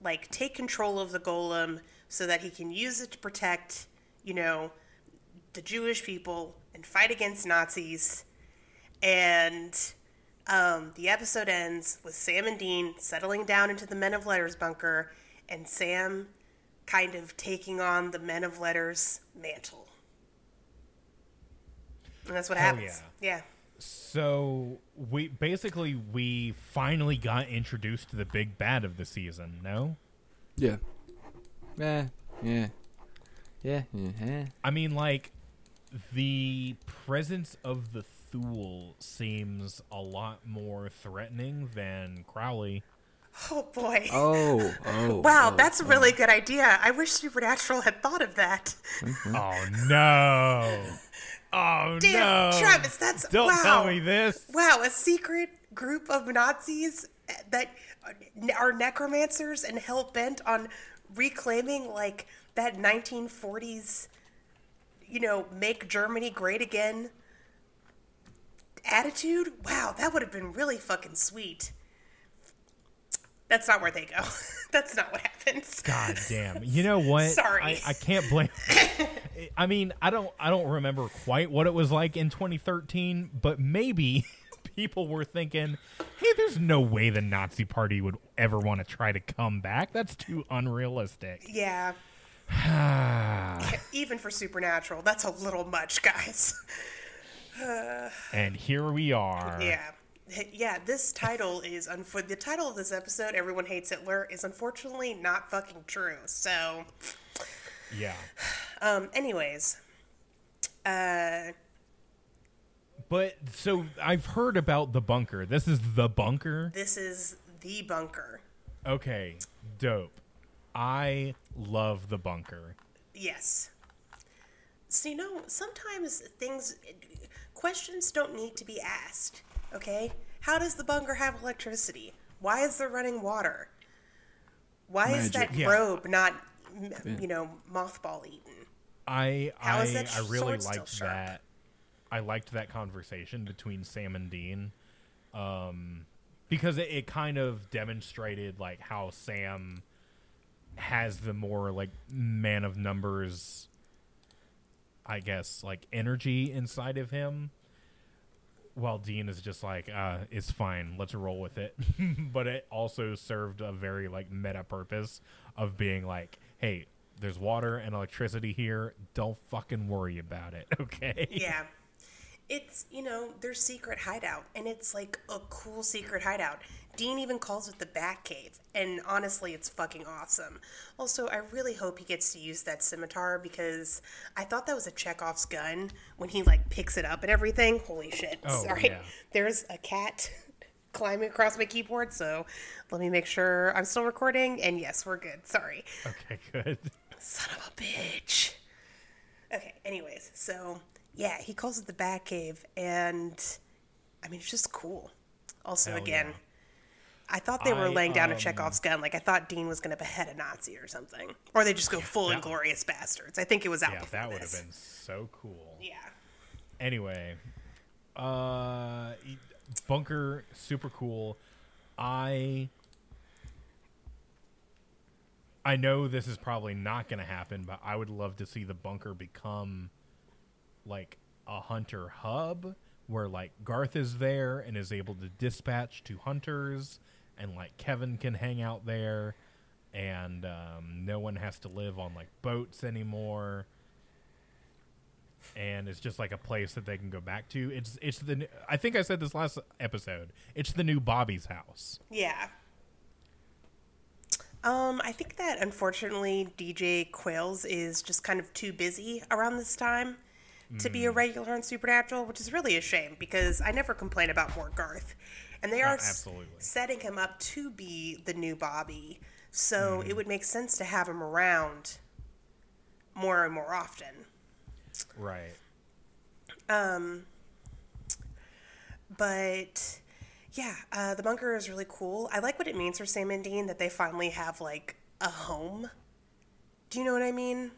like take control of the golem so that he can use it to protect you know the jewish people and fight against nazis and um, the episode ends with Sam and Dean settling down into the Men of Letters bunker, and Sam kind of taking on the Men of Letters mantle. And that's what Hell happens. Yeah. So we basically we finally got introduced to the big bad of the season. No, Yeah. Yeah. Yeah. Yeah. Yeah. I mean like the presence of the Thule seems a lot more threatening than Crowley. Oh boy. Oh. Oh. *laughs* wow, oh, that's a oh. really good idea. I wish Supernatural had thought of that. Mm-hmm. Oh no! *laughs* Oh Damn, no! Travis, that's Don't wow. tell me this. Wow, a secret group of Nazis eh, that uh, are necromancers and hell bent on reclaiming like that 1940s, you know, make Germany great again attitude. Wow, that would have been really fucking sweet. That's not where they go. *laughs* That's not what happens. God damn. You know *laughs* what? Sorry. I, I can't blame. *laughs* I mean, I don't. I don't remember quite what it was like in 2013, but maybe people were thinking, "Hey, there's no way the Nazi Party would ever want to try to come back. That's too unrealistic." Yeah, *sighs* even for Supernatural, that's a little much, guys. *sighs* and here we are. Yeah. Yeah, this title *laughs* is unf- the title of this episode. Everyone hates Hitler is unfortunately not fucking true. So, Yeah. *sighs* um, anyways, uh, But so I've heard about the bunker. This is the bunker. this is the bunker. Okay, dope. I love the bunker. Yes. So you know, sometimes things, questions don't need to be asked. Okay, how does the bunker have electricity? Why is there running water? Why is that Yeah. robe not, you know, mothball eaten? I How I I really liked that. I liked that conversation between Sam and Dean, um, because it, it kind of demonstrated like how Sam has the more like man of numbers, I guess, like energy inside of him. While Dean is just like, uh, it's fine, let's roll with it. *laughs* but it also served a very like meta purpose of being like, hey, there's water and electricity here. Don't fucking worry about it, *laughs* okay? Yeah. It's, you know, their secret hideout, and it's like a cool secret hideout. Dean even calls it the Bat Cave, and honestly, it's fucking awesome. Also, I really hope he gets to use that scimitar because I thought that was a Chekhov's gun when he, like, picks it up and everything. Holy shit. Oh, Sorry. yeah. There's a cat *laughs* climbing across my keyboard, so let me make sure I'm still recording, and yes, we're good. Sorry. Okay, good. *laughs* Son of a bitch. Okay, anyways, so yeah, he calls it the Bat Cave, and I mean, it's just cool. Also, Hell again, yeah. I thought they were I, laying down a um, Chekhov's gun. Like, I thought Dean was going to behead a Nazi or something. Or they just go full that- Inglourious Basterds. I think it was out Yeah, before that would have been so cool. Yeah. Anyway, uh, bunker super cool. I I know this is probably not going to happen, but I would love to see the bunker become like a hunter hub where like Garth is there and is able to dispatch to hunters and like Kevin can hang out there and um, no one has to live on like boats anymore and it's just like a place that they can go back to. It's it's the I think I said this last episode. It's the new Bobby's house. Yeah. Um, I think that unfortunately DJ Qualls is just kind of too busy around this time to be a Mm. regular on Supernatural, which is really a shame because I never complain about more Garth. And they Oh, are absolutely. setting him up to be the new Bobby. So Mm. it would make sense to have him around more and more often. Right. Um. But yeah, uh, the bunker is really cool. I like what it means for Sam and Dean that they finally have like a home. Do you know what I mean?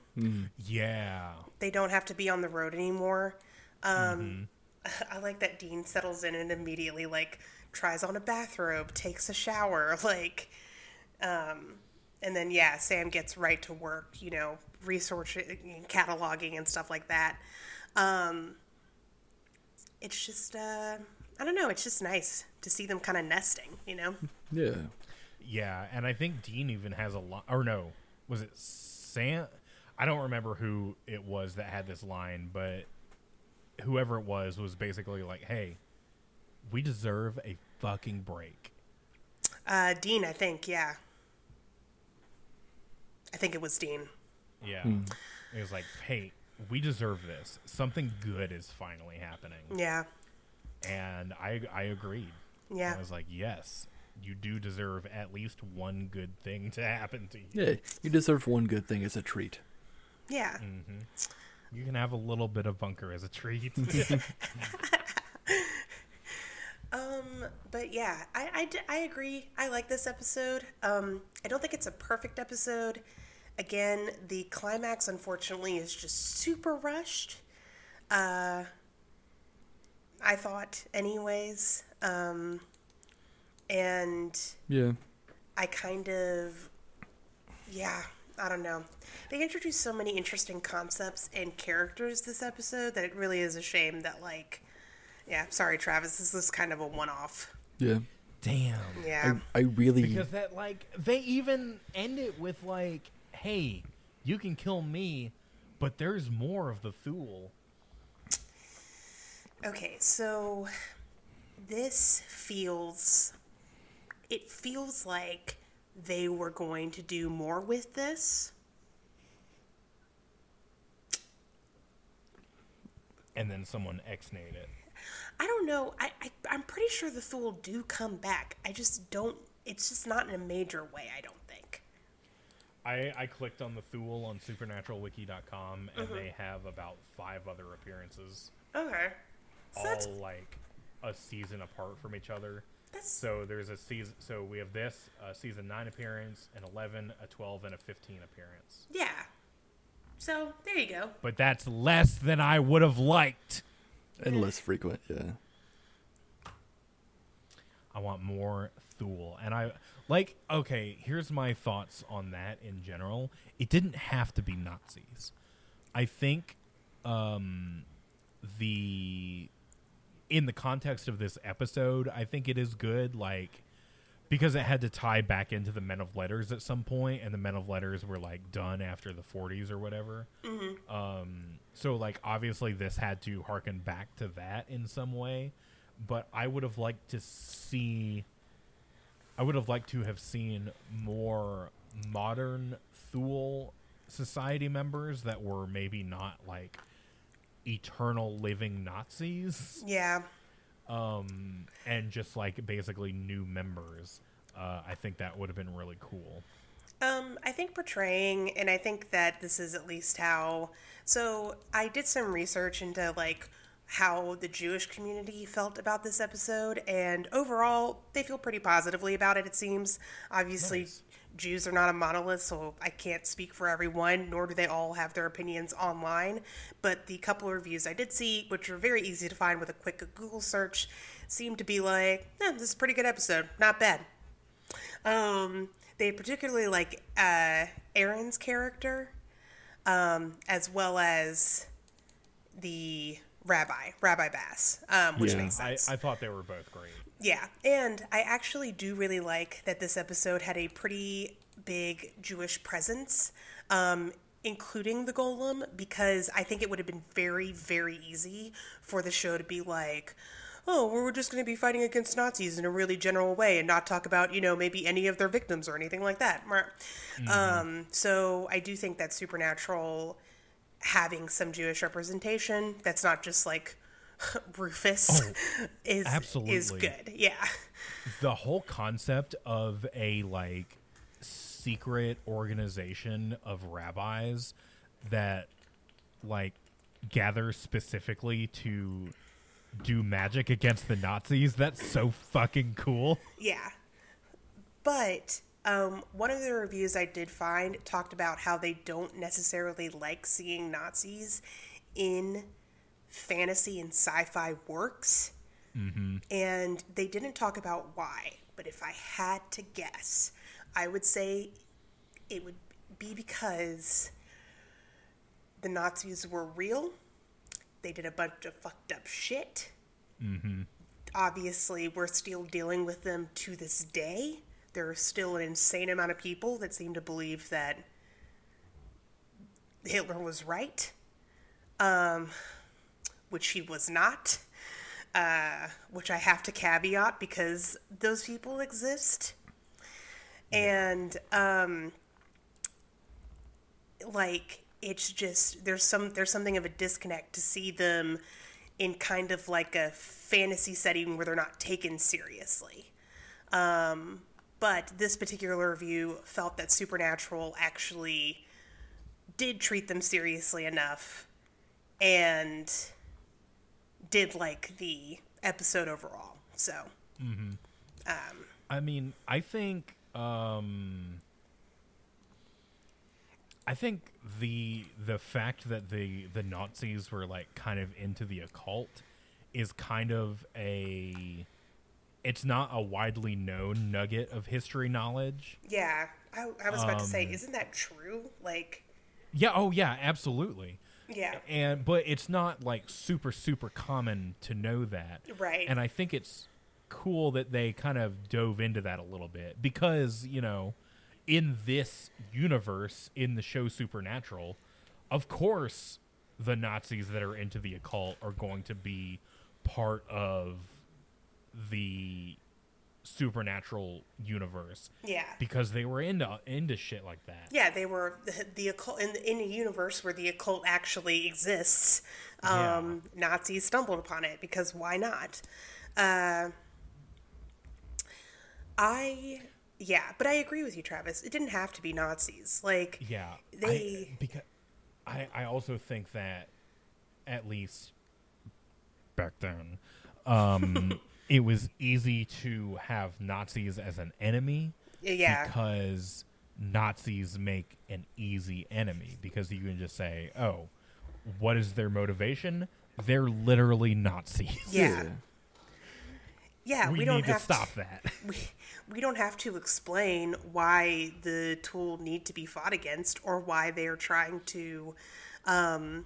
Yeah. They don't have to be on the road anymore. Um, *laughs* I like that Dean settles in and immediately like tries on a bathrobe, takes a shower, *laughs* like, um, and then yeah, Sam gets right to work. You know, researching, cataloging, and stuff like that. Um, it's just, uh, I don't know. It's just nice to see them kind of nesting. You know. *laughs* Yeah. Yeah, and I think Dean even has a line or no, was it Sam? I don't remember who it was that had this line, but whoever it was was basically like, "Hey, we deserve a fucking break." Uh, Dean, I think, yeah. I think it was Dean. Yeah. It was like, "Hey, we deserve this. Something good is finally happening." Yeah, And I I agreed. yeah. I was like, "Yes, you do deserve at least one good thing to happen to you. Yeah. You deserve one good thing as a treat. Yeah. You can have a little bit of bunker as a treat." *laughs* *laughs* *laughs* Um, but yeah, I I agree. I like this episode. Um, I don't think it's a perfect episode. Again, the climax, unfortunately, is just super rushed. Uh, I thought, anyways. Um, and Yeah. I kind of, yeah, I don't know. They introduced so many interesting concepts and characters this episode that it really is a shame that, like, yeah, sorry, Travis, this is kind of a one off. Yeah. Damn. Yeah. I, I really Because that like they even end it with like, "Hey, you can kill me, but there's more of the Thule." Okay, so this feels it feels like they were going to do more with this. And then someone X-nayed it. I don't know. I, I I'm pretty sure the Thule do come back. I just don't. It's just not in a major way. I don't think. I, I clicked on the Thule on supernaturalwiki.com and mm-hmm. they have about five other appearances, Okay. So that's all like a season apart from each other. that's So there's a season. So we have this a season nine appearance, an eleven, a twelve, and a fifteen appearance. yeah. So there you go. But that's less than I would have liked. And less frequent. Yeah. I want more Thule. And I like okay, here's my thoughts on that in general. It didn't have to be Nazis. I think um the in the context of this episode, I think it is good like because it had to tie back into the Men of Letters at some point, and the Men of Letters were like done after the 40s or whatever. Um, so like obviously this had to harken back to that in some way, but I would have liked to see. I would have liked to have seen more modern Thule society members that were maybe not like eternal living Nazis Yeah. um, and just like basically new members. Uh, I think that would have been really cool. Um, I think portraying, and I think that this is at least how. So I did some research into like how the Jewish community felt about this episode, and overall, they feel pretty positively about it. It seems obviously. Nice. Jews are not a monolith, so I can't speak for everyone, nor do they all have their opinions online. But the couple of reviews I did see, which are very easy to find with a quick Google search, seemed to be like, eh, this is a pretty good episode. Not bad. Um, they particularly like uh, Aaron's character, um, as well as the rabbi, Rabbi Bass, um, which Yeah. makes I, sense. I thought they were both great. Yeah, and I actually do really like that this episode had a pretty big Jewish presence, um, including the golem, because I think it would have been very, very easy for the show to be like, oh, well, we're just going to be fighting against Nazis in a really general way and not talk about, you know, maybe any of their victims or anything like that. Um, so I do think that Supernatural having some Jewish representation that's not just like *laughs* Rufus *laughs* is is absolutely. good. Yeah. The whole concept of a like secret organization of rabbis that like gather specifically to do magic against the Nazis, that's so fucking cool. Yeah. But um, one of the reviews I did find talked about how they don't necessarily like seeing Nazis in fantasy and sci fi works. And they didn't talk about why. But if I had to guess, I would say it would be because the Nazis were real. They did a bunch of fucked up shit. Obviously, we're still dealing with them to this day. There are still an insane amount of people that seem to believe that Hitler was right, um, which he was not. Uh, which I have to caveat because those people exist. And um, like it's just there's some there's something of a disconnect to see them in kind of like a fantasy setting where they're not taken seriously. Um, but this particular review felt that Supernatural actually did treat them seriously enough and did like the episode overall. So, I mean, I think um I think the the fact that the the Nazis were like kind of into the occult is kind of a it's not a widely known nugget of history knowledge. Yeah, I, I was about to say, Um, isn't that true? Like, Yeah, oh yeah, absolutely. yeah, And but it's not like super super common to know that. Right. And I think it's cool that they kind of dove into that a little bit because, you know, in this universe in the show Supernatural, of course the Nazis that are into the occult are going to be part of the supernatural universe yeah. because they were into into shit like that. Yeah, they were the, the occult in, in a universe where the occult actually exists. Yeah. Um, Nazis stumbled upon it because why not? Uh, I yeah, but I agree with you, Travis. It didn't have to be Nazis. Like Yeah, They- I, because I I also think that at least back then, um, *laughs* it was easy to have Nazis as an enemy yeah, because Nazis make an easy enemy because you can just say, oh, what is their motivation? They're literally Nazis. yeah, yeah. we, We, don't need to have stop that. *laughs* we, we don't have to explain why the tool need to be fought against or why they are trying to um,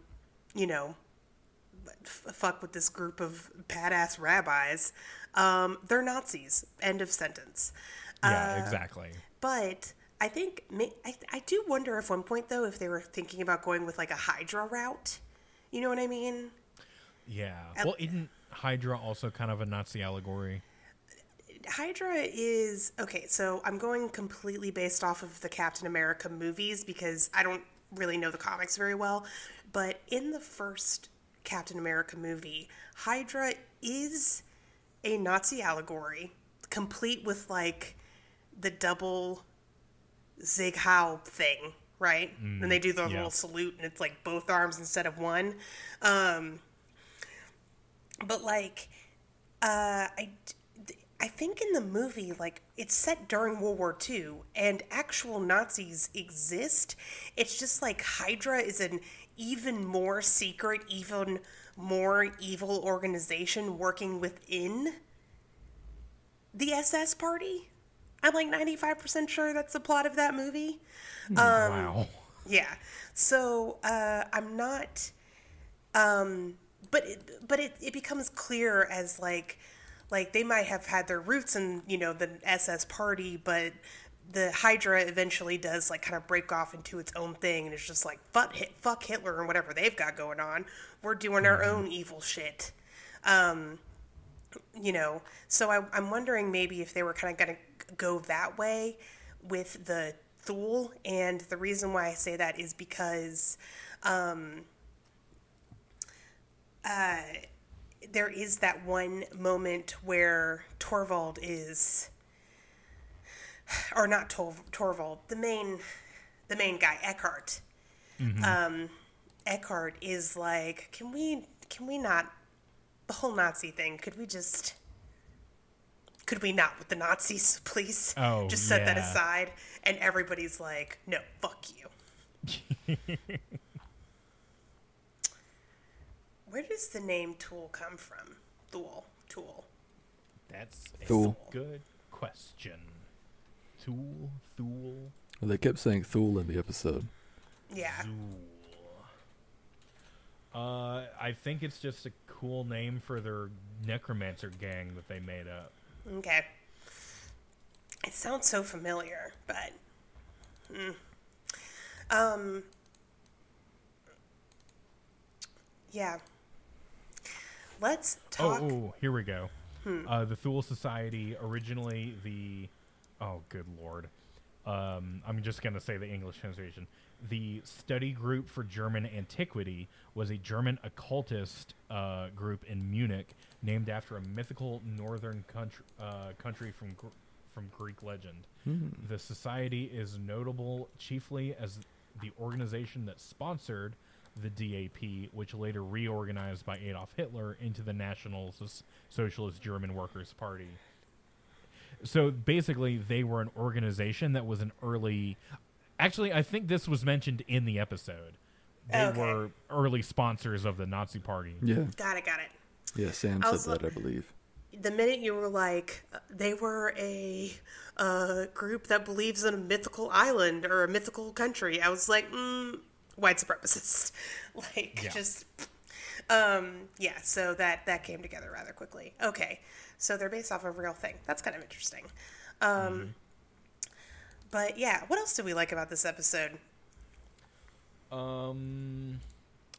you know f- fuck with this group of badass rabbis um, they're nazis end of sentence yeah, exactly. but i think I, I do wonder if one point though if they were thinking about going with like a hydra route you know what i mean Yeah. Well, isn't Hydra also kind of a Nazi allegory? Hydra is okay. So I'm going completely based off of the Captain America movies because I don't really know the comics very well. But in the first Captain America movie, Hydra is a Nazi allegory, complete with like the double Sieg Heil thing, right? and they do the yeah. little salute, and it's like both arms instead of one. Um, but like, uh, I, I think in the movie, like it's set during World War II, and actual Nazis exist. It's just like Hydra is an even more secret, even more evil organization working within the SS party. I'm like 95% sure that's the plot of that movie. wow. Yeah. So uh, I'm not. Um, but it, but it, it becomes clear as like like they might have had their roots in you know the SS party, but the Hydra eventually does like kind of break off into its own thing, and it's just like fuck Hit, fuck Hitler and whatever they've got going on. We're doing our own evil shit. Um, you know, so I, I'm wondering maybe if they were kind of going to go that way with the Thule, and the reason why I say that is because um, uh, there is that one moment where Torvald is, or not Tor- Torvald, the main, the main guy Eckhart. Um, Eckhart is like, can we, can we not, the whole Nazi thing? Could we just, could we not with the Nazis, *laughs* please? Oh, just set that aside. And everybody's like, no, fuck you. *laughs* Where does the name Tool come from? Thule, Tool. That's a Thule. good question. Thule, Thule, Well, they kept saying Thule in the episode. Yeah. Thule. Uh, I think it's just a cool name for their necromancer gang that they made up. Okay. It sounds so familiar, but mm. um yeah. Let's Oh, talk oh, here we go. Uh, the Thule Society, originally the. Oh, good lord. Um, I'm just going to say the English translation. The Study Group for German Antiquity was a German occultist uh, group in Munich named after a mythical northern country, uh, country from, Gr- from Greek legend. The society is notable chiefly as the organization that sponsored the DAP, which later reorganized by Adolf Hitler into the National Socialist German Workers' Party. So basically, they were an organization that was an early. Actually, I think this was mentioned in the episode. They Okay. were early sponsors of the Nazi Party. Yeah, got it, got it. yeah. Sam I said was that, look- I believe. the minute you were like they were a uh, group that believes in a mythical island or a mythical country, I was like, mm, white supremacist. *laughs* like Yeah. just um yeah, so that that came together rather quickly. Okay. So they're based off of a real thing. That's kind of interesting. Um but yeah, what else did we like about this episode? Um,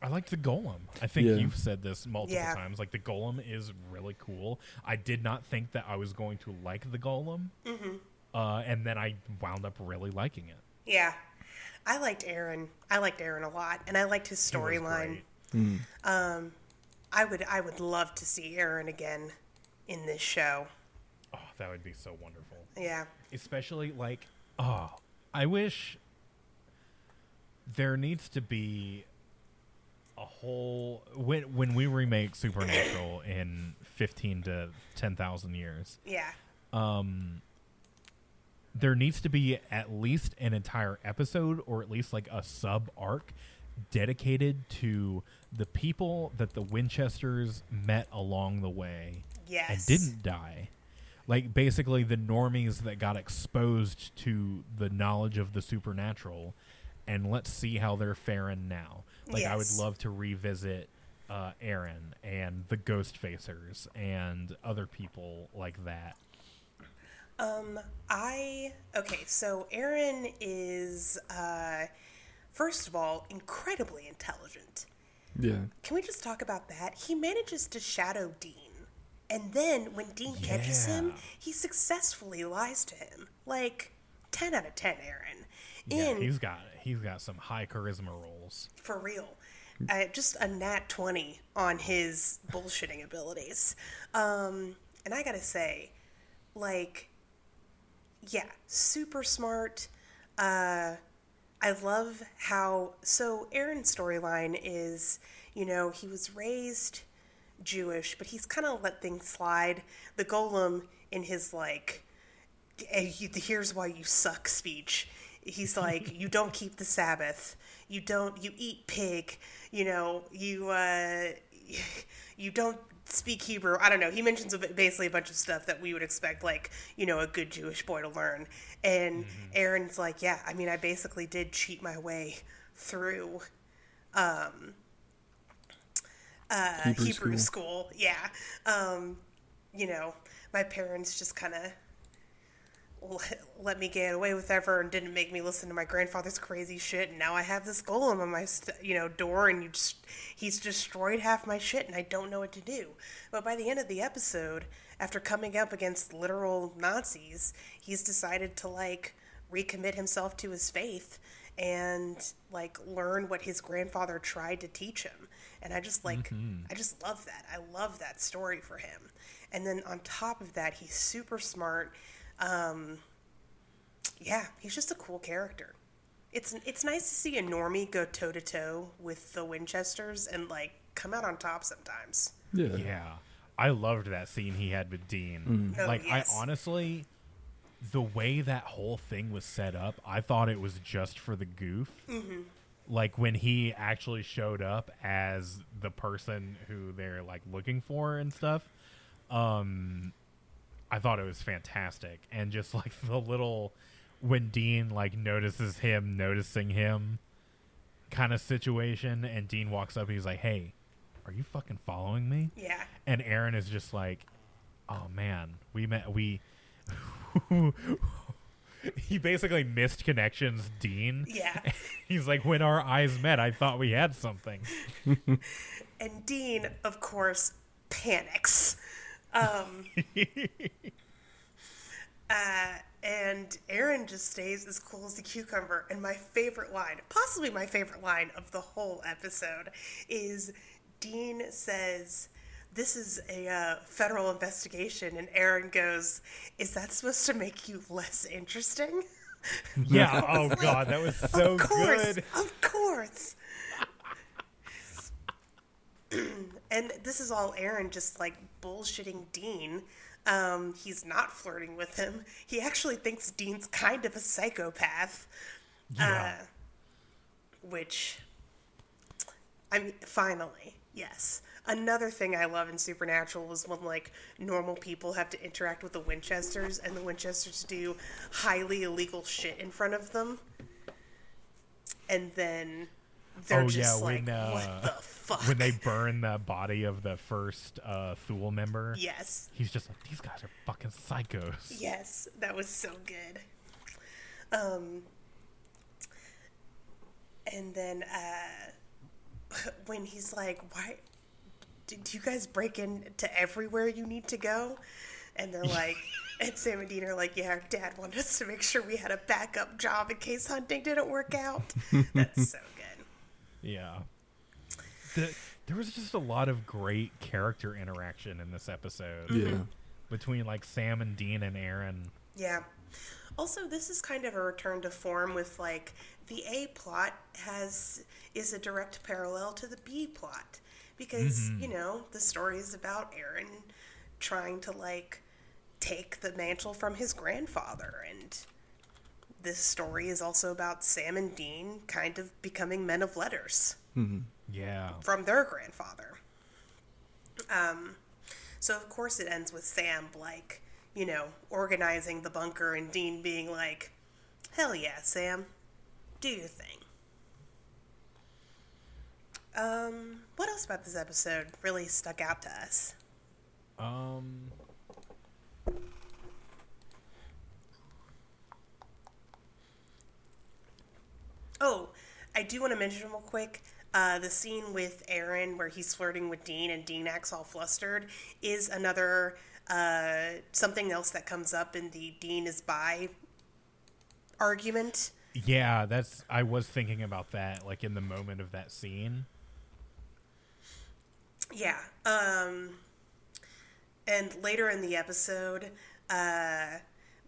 I liked the golem. I think Yeah. you've said this multiple Yeah. times. Like the golem is really cool. I did not think that I was going to like the golem, mm-hmm. uh, and then I wound up really liking it. Yeah. I liked Aaron. I liked Aaron a lot and I liked his He was storyline. Mm-hmm. Um, I would I would love to see Aaron again in this show. Oh, that would be so wonderful. Yeah. Especially like, oh, I wish there needs to be a whole when when we remake Supernatural *coughs* in fifteen to ten thousand years. Yeah. Um, there needs to be at least an entire episode or at least like a sub arc dedicated to the people that the Winchesters met along the way Yes. and didn't die. Like basically the normies that got exposed to the knowledge of the supernatural and let's see how they're faring now. Like I would love to revisit uh, Aaron and the Ghost Facers and other people like that. I okay, so Aaron is uh first of all incredibly intelligent. Yeah. Can we just talk about that? He manages to shadow Dean. And then when Dean catches him, he successfully lies to him. Like 10 out of 10, Aaron. Yeah, he's got he's got some high charisma rolls. for real. Uh, just a nat 20 on his bullshitting abilities. Um, and I gotta say, like, yeah, super smart. Uh, I love how. So, Aaron's storyline is, you know, he was raised Jewish, but he's kind of let things slide. The golem in his, like, "Eh, here's why you suck speech. He's *laughs* like, you don't keep the Sabbath. You don't. You eat pig. You know. You uh, *laughs* you don't speak Hebrew. I don't know. He mentions basically a bunch of stuff that we would expect, like you know, a good Jewish boy to learn. And Aaron's like, yeah. I mean, I basically did cheat my way through um, uh, Hebrew Hebrew, school. school. Yeah. Um, you know, my parents just kind of let, let me get away with ever and didn't make me listen to my grandfather's crazy shit. And now I have this golem on my, you know, door, and you just he's destroyed half my shit, and I don't know what to do. But by the end of the episode, after coming up against literal Nazis, he's decided to like recommit himself to his faith and like learn what his grandfather tried to teach him. And I just like mm-hmm. I just love that. I love that story for him. And then on top of that, he's super smart. Um, yeah, he's just a cool character. It's it's nice to see a normie go toe to toe with the Winchesters and like come out on top sometimes. Yeah. Yeah. I loved that scene he had with Dean. Oh, like yes. I honestly the way that whole thing was set up, I thought it was just for the goof. Mm-hmm. Like when he actually showed up as the person who they're like looking for and stuff. Um I thought it was fantastic and just like *laughs* the little when Dean like notices him noticing him kind of situation and Dean walks up he's like, "Hey, are you fucking following me?" Yeah. And Aaron is just like, "Oh man, we met we." *laughs* he basically missed connections, Dean. Yeah. *laughs* He's like, when our eyes met, I thought we had something. And Dean, of course, panics. Um, *laughs* uh, and Aaron just stays as cool as a cucumber. And my favorite line, possibly my favorite line of the whole episode, is Dean says, This is a uh, federal investigation. And Aaron goes, Is that supposed to make you less interesting? Yeah. *laughs* Oh god, that was so of course, good. Of course. *clears throat* and this is all Aaron just like bullshitting Dean. Um, he's not flirting with him. He actually thinks Dean's kind of a psychopath. Yeah. Uh, which, I mean, finally, yes. Another thing I love in Supernatural is when like normal people have to interact with the Winchesters, and the Winchesters do highly illegal shit in front of them, and then they're Oh, just yeah, like, when, uh, "What the fuck?" when they burn the body of the first uh, Thule member, yes, he's just like, these guys are fucking psychos. yes, that was so good. Um, and then uh, *laughs* when he's like, "Why did you guys break into everywhere you need to go?" And they're *laughs* like, and Sam and Dean are like, "Yeah, our dad wanted us to make sure we had a backup job in case hunting didn't work out." *laughs* That's so. Yeah. The, there was just a lot of great character interaction in this episode Yeah. Mm-hmm. between like Sam and Dean and Aaron. Yeah. Also, this is kind of a return to form with like the A plot has is a direct parallel to the B plot because mm-hmm. you know the story is about Aaron trying to like take the mantle from his grandfather and this story is also about Sam and Dean kind of becoming men of letters Yeah. from their grandfather. Um, so of course it ends with Sam like, you know, organizing the bunker and Dean being like, "Hell yeah, Sam, do your thing." Um, what else about this episode really stuck out to us? Um. Oh, I do want to mention real quick. Uh, the scene with Aaron where he's flirting with Dean and Dean acts all flustered is another uh, something else that comes up in the Dean is bi argument. Yeah, that's. I was thinking about that, like in the moment of that scene. Yeah. Um, and later in the episode, uh,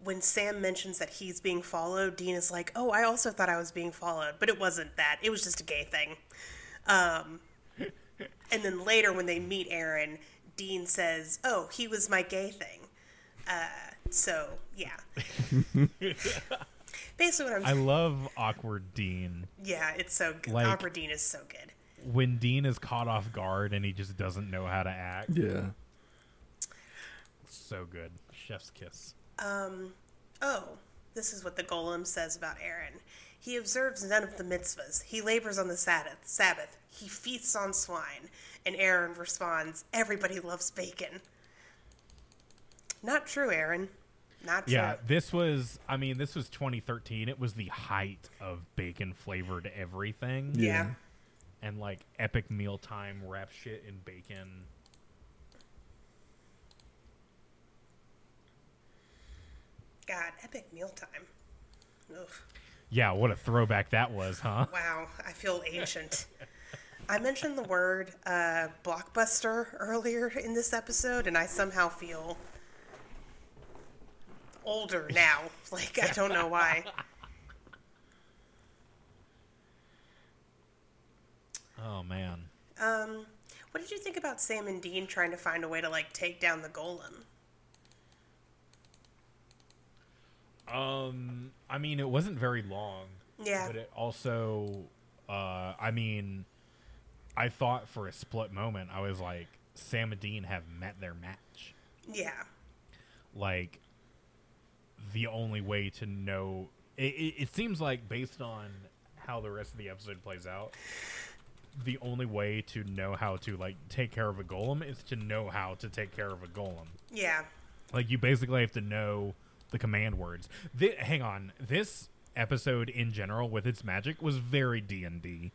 when Sam mentions that he's being followed, Dean is like, "Oh, I also thought I was being followed, but it wasn't that. It was just a gay thing." Um, and then later, when they meet Aaron, Dean says, "Oh, he was my gay thing." Uh, so yeah. *laughs* Basically, what I'm I love awkward Dean yeah, it's so good. Like- Awkward Dean is so good. when Dean is caught off guard and he just doesn't know how to act. Yeah. So good, chef's kiss. Um, oh, this is what the golem says about Aaron. He observes none of the mitzvahs. He labors on the Sabbath. Sabbath. He feasts on swine. And Aaron responds, "Everybody loves bacon." Not true, Aaron. Not true. Yeah, this was. I mean, this was 2013. It was the height of bacon flavored everything, Yeah. and like epic mealtime wrap shit in bacon. God, epic mealtime. Ugh. Yeah, what a throwback that was, huh? *laughs* Wow, I feel ancient. I mentioned the word uh, blockbuster earlier in this episode, and I somehow feel older *laughs* now. Like, I don't know why. *laughs* Oh man. Um, what did you think about Sam and Dean trying to find a way to, like, take down the golem? Um, I mean, it wasn't very long. Yeah. But it also, uh, I mean, I thought for a split moment, I was like, Sam and Dean have met their match. Yeah. Like, the only way to know. It, it, it seems like, based on how the rest of the episode plays out, the only way to know how to, like, take care of a golem is to know how to take care of a golem. Yeah. Like you basically have to know the command words. Thi- hang on, this episode in general with its magic was very D and D.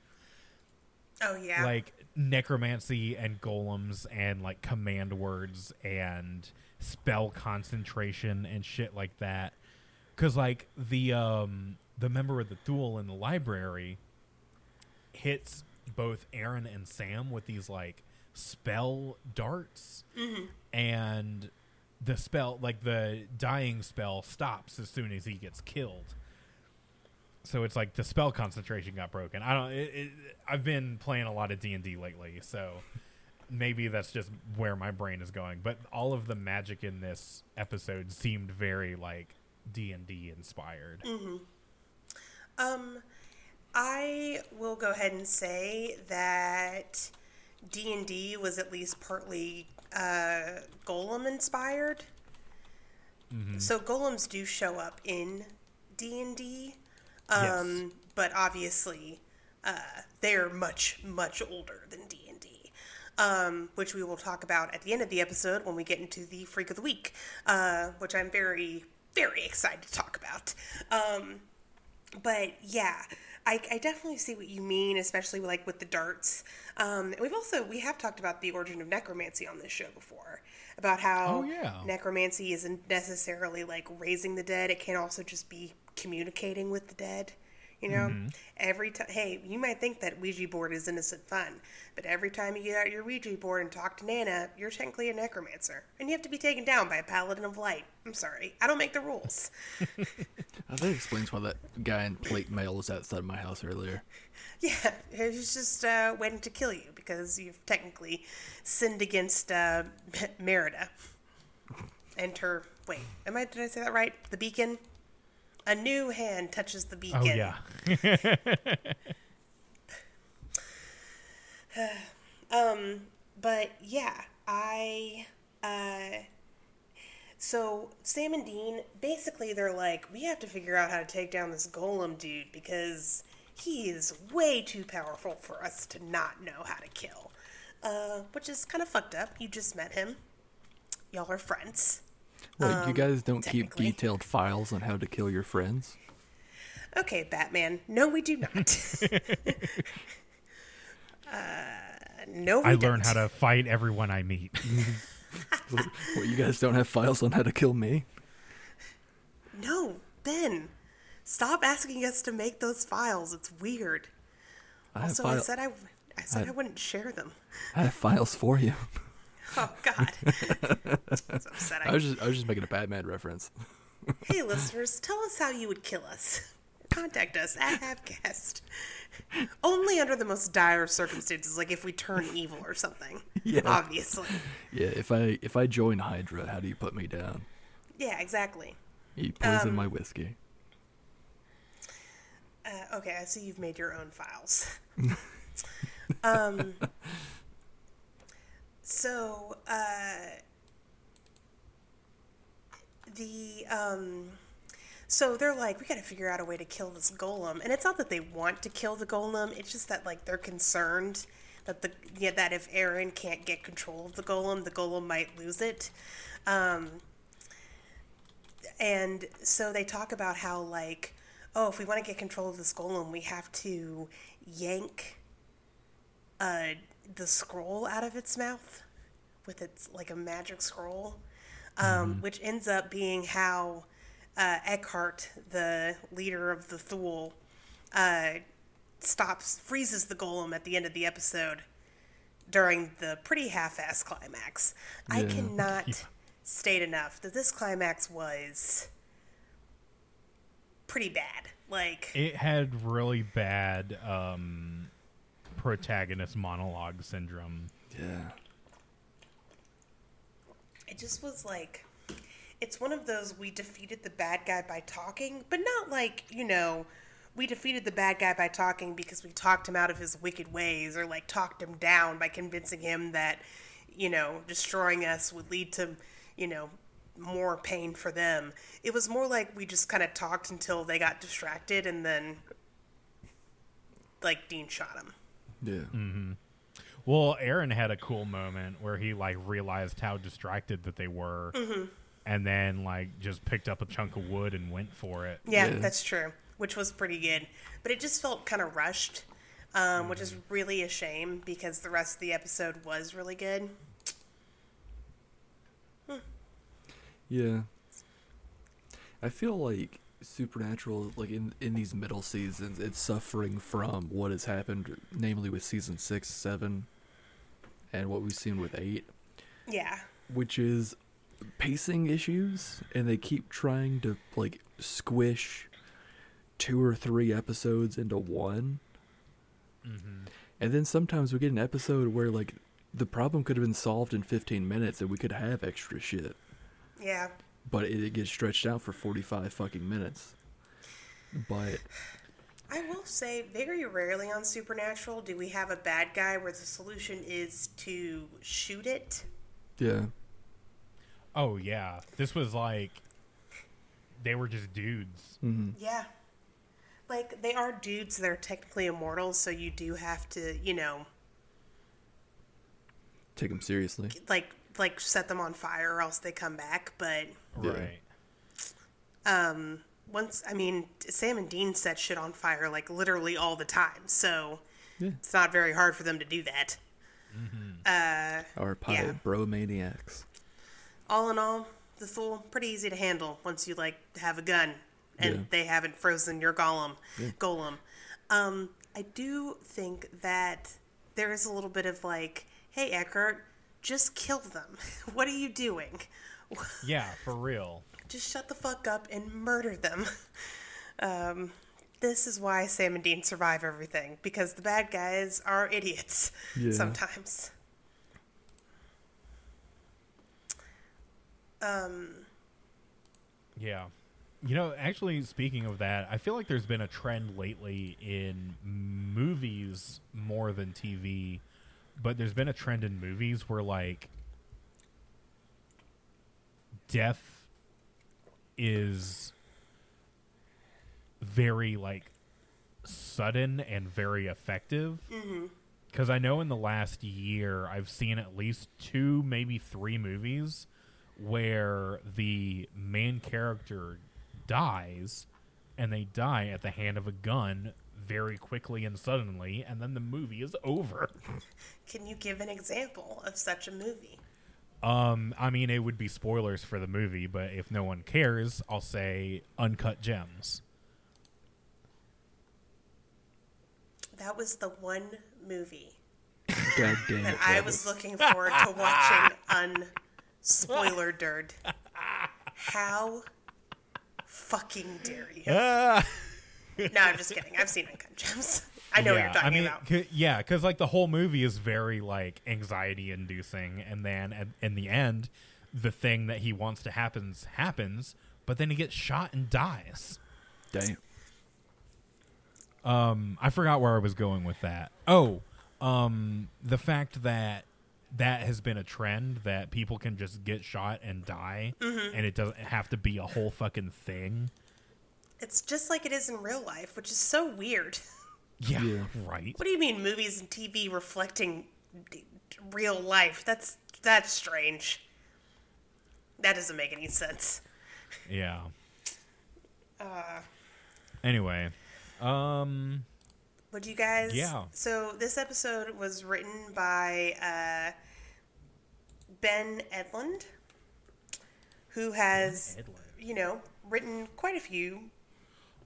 Oh, yeah. Like necromancy and golems and like command words and spell concentration and shit like that. Cause like the um the member of the Thule in the library hits both Aaron and Sam with these like spell darts and the spell like the dying spell stops as soon as he gets killed. So it's like the spell concentration got broken. I don't it, it, i've been playing a lot of d&d lately so maybe that's just where my brain is going. But all of the magic in this episode seemed very like d&d inspired. Um, I will go ahead and say that D and D was at least partly uh, Golem inspired. So golems do show up in D and D, um, but obviously uh, they are much much older than D and D, um, which we will talk about at the end of the episode when we get into the freak of the week, uh, which I'm very very excited to talk about. Um, but yeah I, I definitely see what you mean especially like with the darts. Um, we've also we have talked about the origin of necromancy on this show before about how Oh, yeah. necromancy isn't necessarily like raising the dead. It can also just be communicating with the dead you know every time hey you might think that ouija board is innocent fun but every time you get out your ouija board and talk to nana you're technically a necromancer and you have to be taken down by a paladin of light i'm sorry i don't make the rules *laughs* I think explains why that guy in plate mail was outside my house earlier. *laughs* Yeah, he's just uh, waiting to kill you because you've technically sinned against uh, *laughs* Merida. Enter. Wait, am I? Did I say that right? The beacon. A new hand touches the beacon. Oh yeah. *laughs* But yeah, I. Uh, so Sam and Dean basically they're like, we have to figure out how to take down this golem dude because he is way too powerful for us to not know how to kill. Uh, which is kind of fucked up. You just met him. Y'all are friends. Wait, you guys don't keep detailed files on how to kill your friends? Okay, Batman. No, we do not. *laughs* uh, no, we I don't. learn how to fight everyone I meet. *laughs* *laughs* What, you guys don't have files on how to kill me? No, Ben. Stop asking us to make those files. It's weird. I Also, file- I said I, I said I, I- wouldn't share them. I have files for you. Oh God. *laughs* That's upsetting. I was just I was just making a Batman reference. Hey, listeners, tell us how you would kill us. Contact us at Havcast. Only under the most dire circumstances, like if we turn evil or something. *laughs* Yeah. Obviously. Yeah, if I if I join Hydra, how do you put me down? Yeah, exactly. You poison Um, my whiskey. Uh, okay, I see you've made your own files. *laughs* um, so, uh, the, um, so they're like, we gotta figure out a way to kill this golem. And it's not that they want to kill the golem, it's just that, like, they're concerned that the, yeah, that if Aaron can't get control of the golem, the golem might lose it. Um, and so they talk about how like oh if we want to get control of this golem we have to yank uh, the scroll out of its mouth with its like a magic scroll um, which ends up being how uh, eckhart the leader of the thule uh, stops freezes the golem at the end of the episode during the pretty half-ass climax i Yeah. cannot state enough that this climax was pretty bad. Like, it had really bad um, protagonist monologue syndrome. Yeah. it just was like, it's one of those we defeated the bad guy by talking, but not like, you know, we defeated the bad guy by talking because we talked him out of his wicked ways or like talked him down by convincing him that, you know, destroying us would lead to, you know, more pain for them. It was more like we just kind of talked until they got distracted and then, like, Dean shot him. Yeah. Mm-hmm. Well, Aaron had a cool moment where he like realized how distracted that they were, and then like just picked up a chunk of wood and went for it. Yeah, Yeah. that's true. Which was pretty good, but it just felt kind of rushed, um, which is really a shame because the rest of the episode was really good. Yeah. I feel like Supernatural, like in in these middle seasons, it's suffering from what has happened, namely with season six, seven, and what we've seen with eight, Yeah, which is pacing issues, and they keep trying to like squish two or three episodes into one. Mm-hmm. And then sometimes we get an episode where like the problem could have been solved in 15 minutes and we could have extra shit. Yeah, but it, it gets stretched out for 45 fucking minutes. But I will say, very rarely on Supernatural do we have a bad guy where the solution is to shoot it. Yeah. Oh yeah, this was like they were just dudes. Mm-hmm. Yeah. Like, they are dudes They're technically immortal, so you do have to, you know, Take them seriously. like, like set them on fire or else they come back. But Right. um, once, I mean, Sam and Dean set shit on fire like literally all the time, so Yeah. it's not very hard for them to do that. Uh, Our pie Yeah. bro maniacs. all in all, this is all pretty easy to handle once you like have a gun and Yeah. they haven't frozen your golem. Golem. Um, I do think that there is a little bit of like, hey Eckhart, just kill them. *laughs* what are you doing? *laughs* Yeah, for real. Just shut the fuck up and murder them. *laughs* Um, this is why Sam and Dean survive everything because the bad guys are idiots Yeah. sometimes. Um, Yeah. You know, actually, speaking of that, I feel like there's been a trend lately in movies more than TV, but there's been a trend in movies where, like, death is very, like, sudden and very effective. Mm-hmm. Because I know in the last year, I've seen at least two, maybe three movies where the main character dies and they die at the hand of a gun very quickly and suddenly, and then the movie is over. *laughs* Can you give an example of such a movie? Um, I mean, it would be spoilers for the movie, but if no one cares, I'll say Uncut Gems. That was the one movie God damn that it. I Travis. was looking forward to watching *laughs* unspoiler dirt. How fucking dare you? *laughs* No, I'm just kidding. I've seen Uncut Gems. *laughs* I know what you're talking I mean, about. c- yeah, because like the whole movie is very like anxiety inducing, and then at, in the end, the thing that he wants to happens happens, but then he gets shot and dies. Damn. Um, I forgot where I was going with that. Oh, um, the fact that that has been a trend that people can just get shot and die, Mm-hmm. and it doesn't have to be a whole fucking thing. It's just like it is in real life, which is so weird. *laughs* Yeah, Yeah. right. What do you mean movies and TV reflecting d- real life? That's that's strange. That doesn't make any sense. Yeah. *laughs* Uh, Anyway, um, Would you guys? Yeah. So this episode was written by uh, Ben Edlund, who has, you know, written quite a few.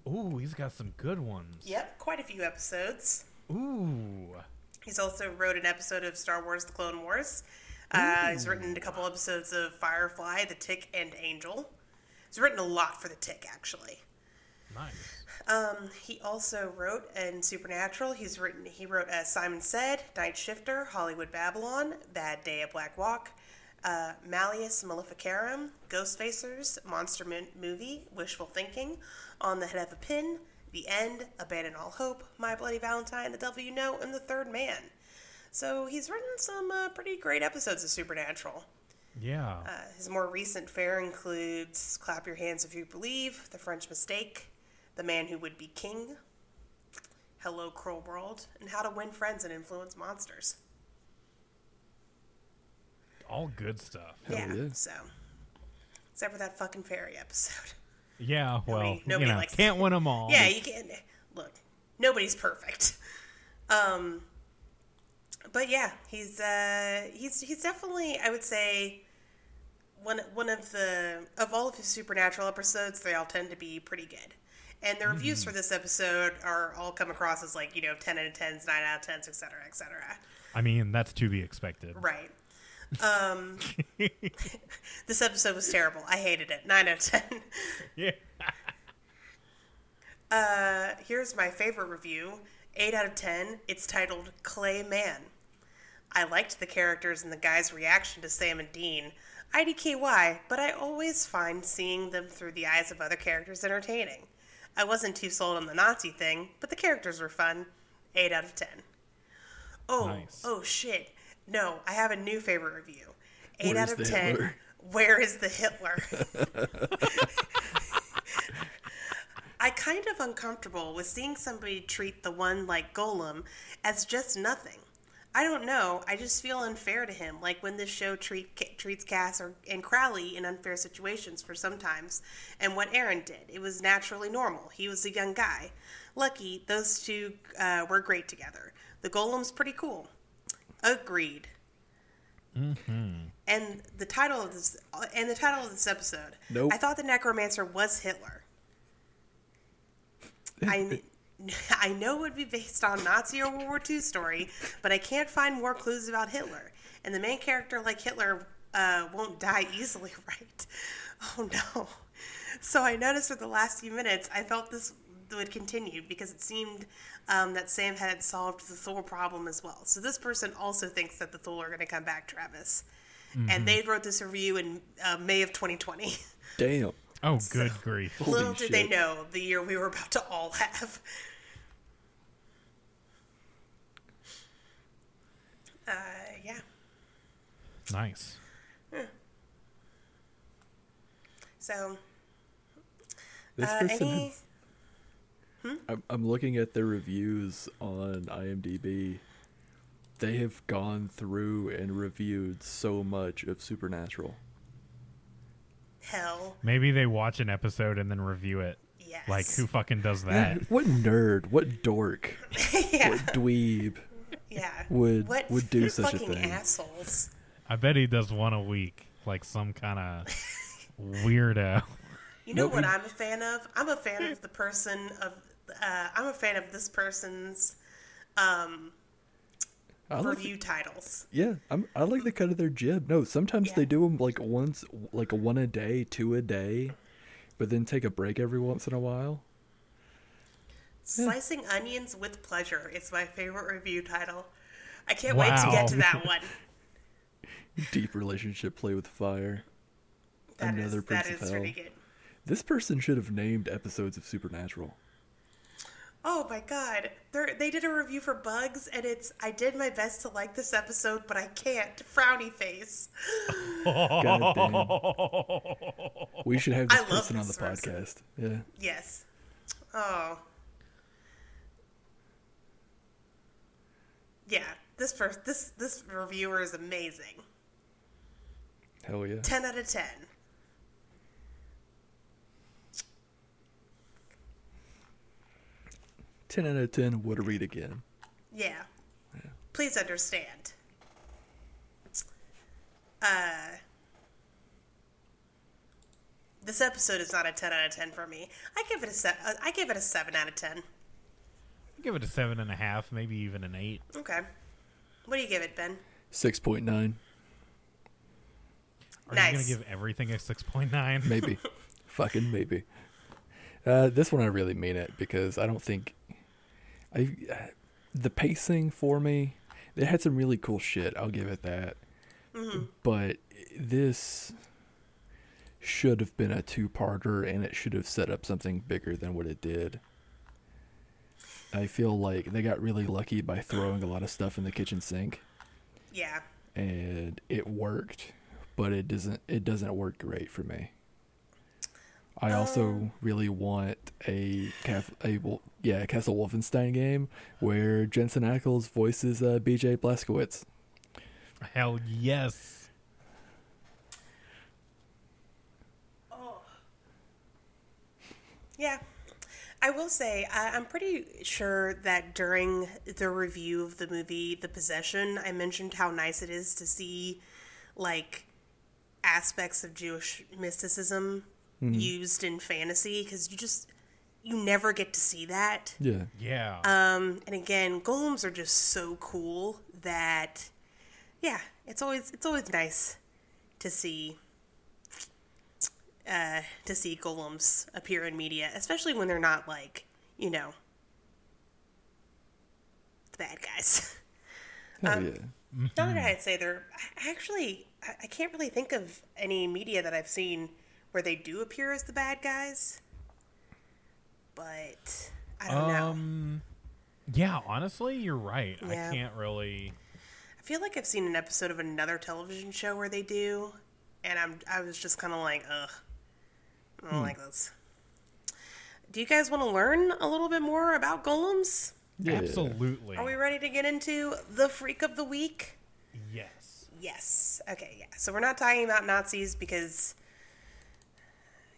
Ooh, he's got some good ones. Yep, quite a few episodes. Ooh, He's also wrote an episode of Star Wars: The Clone Wars. Uh, he's written a couple episodes of Firefly, The Tick, and Angel. He's written a lot for The Tick, actually. nice. Um, he also wrote in Supernatural. He's written. He wrote as Simon Said, Night Shifter, Hollywood Babylon, Bad Day at Black Rock, uh, Malleus Maleficarum, Ghostfacers, Monster Mo- Movie, Wishful Thinking, On the Head of a Pin, The End, Abandon All Hope, My Bloody Valentine, The Devil You Know, and The Third Man. So he's written some uh, pretty great episodes of Supernatural. Yeah. Uh, his more recent fare includes Clap Your Hands If You Believe, The French Mistake, The Man Who Would Be King, Hello Cruel World, and How to Win Friends and Influence Monsters. All good stuff. Hell yeah, yeah. so. Except for that fucking fairy episode. *laughs* Yeah, well, Nobody- nobody you know, likes can't win them all. Yeah, you can't. look. Nobody's perfect. Um, but yeah, he's uh, he's he's definitely I would say one one of the of all of his supernatural episodes. They all tend to be pretty good, and the reviews for this episode are all come across as like you know ten out of tens, nine out of tens, etc., etc. I mean, that's to be expected. Right. Um, *laughs* this episode was terrible. I hated it. Nine out of ten. Yeah. *laughs* Uh, here's my favorite review 8 out of 10. It's titled Clay Man. I liked the characters and the guy's reaction to Sam and Dean. IDKY, but I always find seeing them through the eyes of other characters entertaining. I wasn't too sold on the Nazi thing, but the characters were fun. 8 out of 10. Oh, Nice. oh shit. No, I have a new favorite review. 8 Where's out of 10. Hitler? Where is the Hitler? *laughs* I kind of uncomfortable with seeing somebody treat the one like Golem as just nothing. I don't know. I just feel unfair to him. Like when this show treat, treats Cass or, and Crowley in unfair situations for sometimes, and what Aaron did. It was naturally normal. He was a young guy. Lucky, those two uh, were great together. The Golem's pretty cool. Agreed. And the title of this and the title of this episode. Nope. I thought the necromancer was Hitler. I *laughs* *laughs* I know it would be based on Nazi or World War II story, but I can't find more clues about Hitler. And the main character, like Hitler, uh, won't die easily, *laughs* right? Oh no! So I noticed for the last few minutes, I felt this would continue because it seemed um, that Sam had solved the Thor problem as well. So this person also thinks that the Thor are going to come back, Travis. And they wrote this review in uh, May of 2020. Damn. Oh, good grief. Holy Little did they know the year we were about to all have. Uh, yeah. Nice. So, This uh, person any. Has- I'm, I'm looking at their reviews on IMDb. They have gone through and reviewed so much of Supernatural. Hell, Maybe they watch an episode and then review it. yes. Like, who fucking does *laughs* that? What nerd, what dork, *laughs* yeah. what dweeb yeah. would- what would do such a thing? assholes. I bet he does one a week. Like some kind of *laughs* weirdo. You know Nope, what I'm a fan of? I'm a fan of the person of. Uh, I'm a fan of this person's um, I like review titles. Yeah, I'm, I like the cut of their jib. No, sometimes Yeah. they do them like once, like one a day, two a day, but then take a break every once in a while. Slicing onions with pleasure is my favorite review title. I can't wait to get to that one. *laughs* Deep relationship play with fire. That is Another that Prince of Hell. good. This person should have named episodes of Supernatural. Oh my god. They're, they did a review for Bugs, and it's I did my best to like this episode, but I can't. Frowny face. *laughs* We should have this I person on the person. podcast. Yeah. Yes. Oh. Yeah. This first this this reviewer is amazing. Hell yeah. Ten out of ten. Ten out of ten would read again. Yeah. Please understand. Uh, this episode is not a ten out of ten for me. I give it a se- uh, I give it a seven out of ten. I Give it a seven and a half, maybe even an eight. Okay. What do you give it, Ben? Six point nine, Are you gonna give everything a six point nine? maybe. *laughs* Fucking maybe. Uh, this one I really mean it because I don't think I the pacing for me. They had some really cool shit. I'll give it that. Mm-hmm. But this should have been a two-parter, and it should have set up something bigger than what it did. I feel like they got really lucky by throwing a lot of stuff in the kitchen sink, Yeah. and it worked, but it doesn't. It doesn't work great for me. I also really want a Caf- a well, yeah Castle Wolfenstein game where Jensen Ackles voices uh, B.J. Blazkowicz. Hell yes. Yeah. I will say, I, I'm pretty sure that during the review of the movie The Possession, I mentioned how nice it is to see, like, aspects of Jewish mysticism used in fantasy, because you just, you never get to see that. Yeah, Yeah. Um, and again, golems are just so cool that, yeah, it's always it's always nice to see uh, to see golems appear in media, especially when they're not like you know the bad guys. hell Um, yeah. Not that I'd say they're I actually I, I can't really think of any media that I've seen where they do appear as the bad guys. but I don't know. Um, yeah, honestly, you're right. Yeah. I can't really. I feel like I've seen an episode of another television show where they do, and I'm I was just kind of like, ugh, I don't like this. Do you guys want to learn a little bit more about golems? Yeah. Absolutely. Are we ready to get into the freak of the week? Yes. Yes. Okay, yeah. So we're not talking about Nazis because,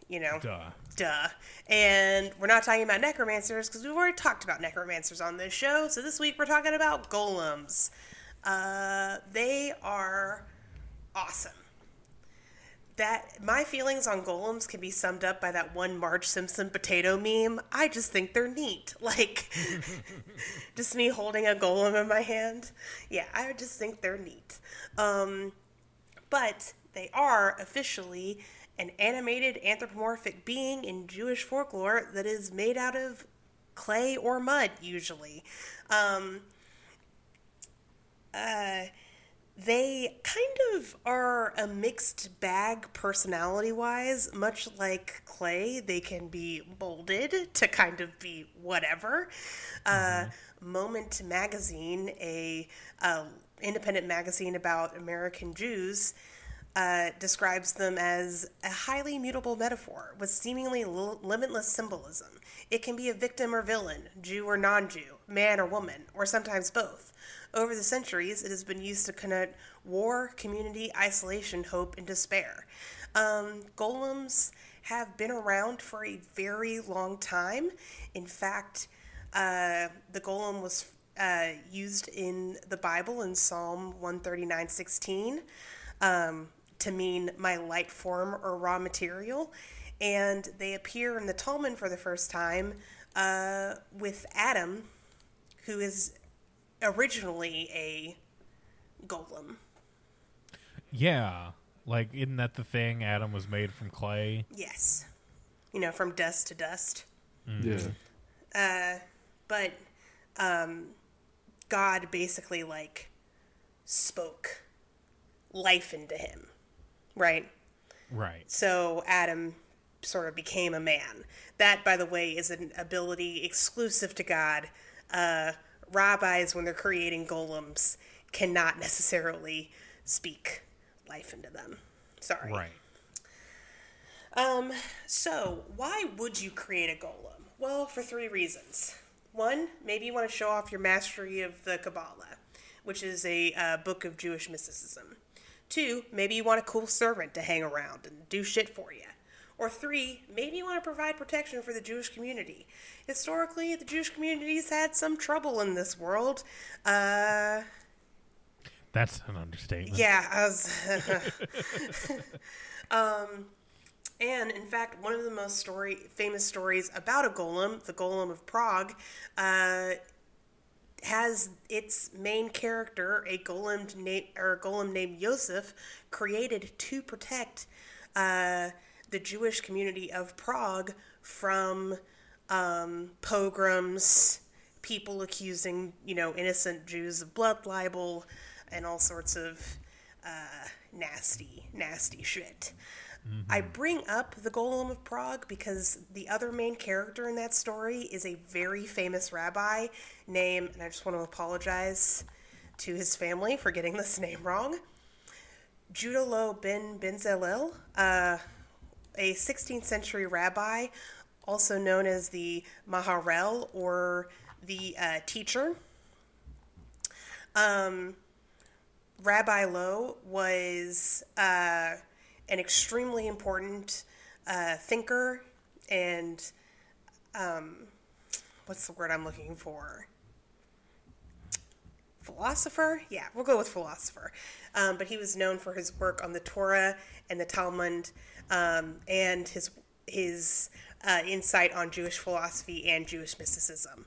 you know, Duh. duh. And we're not talking about necromancers because we've already talked about necromancers on this show. So this week we're talking about golems. Uh, they are awesome. That my feelings on golems can be summed up by that one Marge Simpson potato meme. I just think they're neat. *laughs* Like *laughs* just me holding a golem in my hand. Yeah, I just think they're neat. Um, but they are officially an animated anthropomorphic being in Jewish folklore that is made out of clay or mud, usually. Um, uh, they kind of are a mixed bag personality wise, much like clay. They can be molded to kind of be whatever. Uh, Moment magazine, a uh, independent magazine about American Jews, uh, describes them as a highly mutable metaphor with seemingly l- limitless symbolism. It can be a victim or villain, Jew or non Jew, man or woman, or sometimes both. Over the centuries, it has been used to connote war, community, isolation, hope, and despair. Um, golems have been around for a very long time. In fact, uh, the golem was uh, used in the Bible in Psalm 139:16 um, to mean my light form or raw material, and they appear in the Talmud for the first time uh, with Adam, who is originally a golem. Yeah. Like, isn't that the thing? Adam was made from clay. Yes, you know, from dust to dust. Yeah. Uh, but um, God basically like spoke life into him, right? Right. So Adam sort of became a man. That, by the way, is an ability exclusive to God. Uh, rabbis, when they're creating golems, cannot necessarily speak life into them. Sorry. Right. Um, so why would you create a golem? Well, for three reasons. One, maybe you want to show off your mastery of the Kabbalah, which is a uh, book of Jewish mysticism. Two, maybe you want a cool servant to hang around and do shit for you. Or three, maybe you want to provide protection for the Jewish community. Historically, the Jewish community's had some trouble in this world. Uh, That's an understatement. yeah, I was. *laughs* um, and in fact, one of the most story famous stories about a golem, the Golem of Prague, uh, has its main character, a golem named or a golem named Yosef, created to protect uh, the Jewish community of Prague from um, pogroms, people accusing you know innocent Jews of blood libel, and all sorts of uh, nasty, nasty shit. I bring up the Golem of Prague because the other main character in that story is a very famous rabbi named, and I just want to apologize to his family for getting *laughs* this name wrong. Judah Loew ben Benzalel, uh, a 16th century rabbi, also known as the Maharal or the uh, teacher. Um, Rabbi Loew was uh, an extremely important uh, thinker and um, what's the word I'm looking for? Philosopher? Yeah, we'll go with philosopher. Um, but he was known for his work on the Torah and the Talmud um, and his his uh, insight on Jewish philosophy and Jewish mysticism.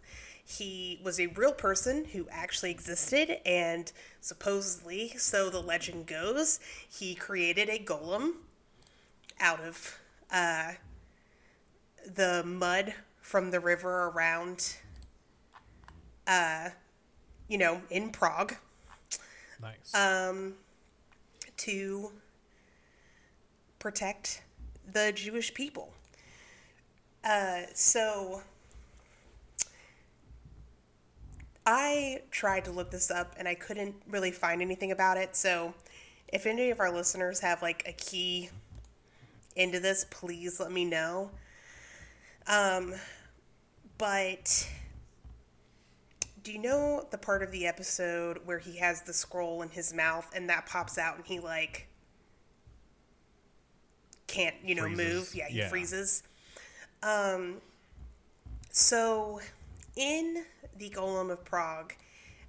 He was a real person who actually existed, and supposedly, so the legend goes, he created a golem out of uh, the mud from the river around, uh, you know, in Prague Nice. um, to protect the Jewish people. Uh, so I tried to look this up and I couldn't really find anything about it. So, if any of our listeners have like a key into this, please let me know. Um, but do you know the part of the episode where he has the scroll in his mouth and that pops out and he like can't, you know, Freezes. move? Yeah, he Yeah. freezes. Um, so in the Golem of Prague,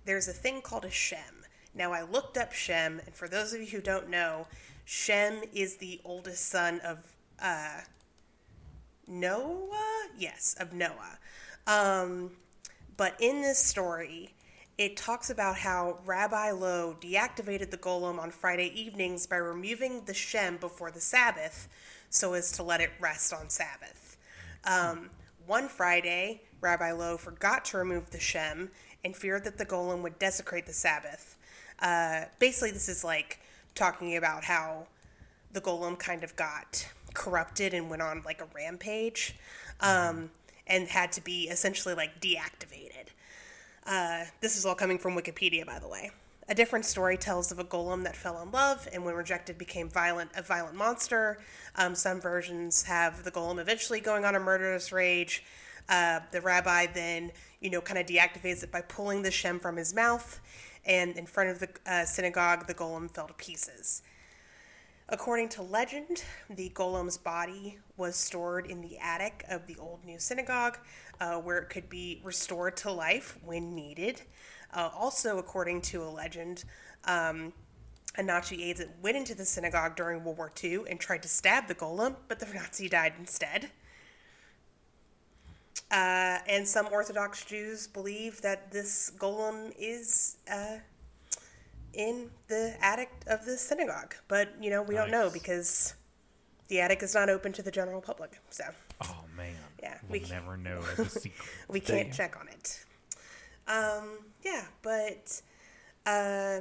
there's a thing called a Shem. Now I looked up Shem, and for those of you who don't know, Shem is the oldest son of uh, Noah. Yes, of Noah. Um, but in this story, it talks about how Rabbi Loew deactivated the golem on Friday evenings by removing the Shem before the Sabbath so as to let it rest on Sabbath. Um, one Friday, Rabbi Loew forgot to remove the Shem and feared that the golem would desecrate the Sabbath. Uh, basically, this is like talking about how the golem kind of got corrupted and went on like a rampage um, and had to be essentially like deactivated. Uh, this is all coming from Wikipedia, by the way. A different story tells of a golem that fell in love and, when rejected, became violent, a violent monster. Um, some versions have the golem eventually going on a murderous rage. Uh, the rabbi then, you know, kind of deactivates it by pulling the shem from his mouth, and in front of the uh, synagogue, the golem fell to pieces. According to legend, the golem's body was stored in the attic of the old new synagogue, uh, where it could be restored to life when needed. Uh, also, according to a legend, um, a Nazi agent went into the synagogue during World War II and tried to stab the golem, but the Nazi died instead. Uh, and some Orthodox Jews believe that this golem is uh, in the attic of the synagogue. But, you know, we don't know because the attic is not open to the general public. So Oh man. Yeah, We'll we never know *laughs* as a secret. we can't Damn. check on it. Um, yeah, but uh,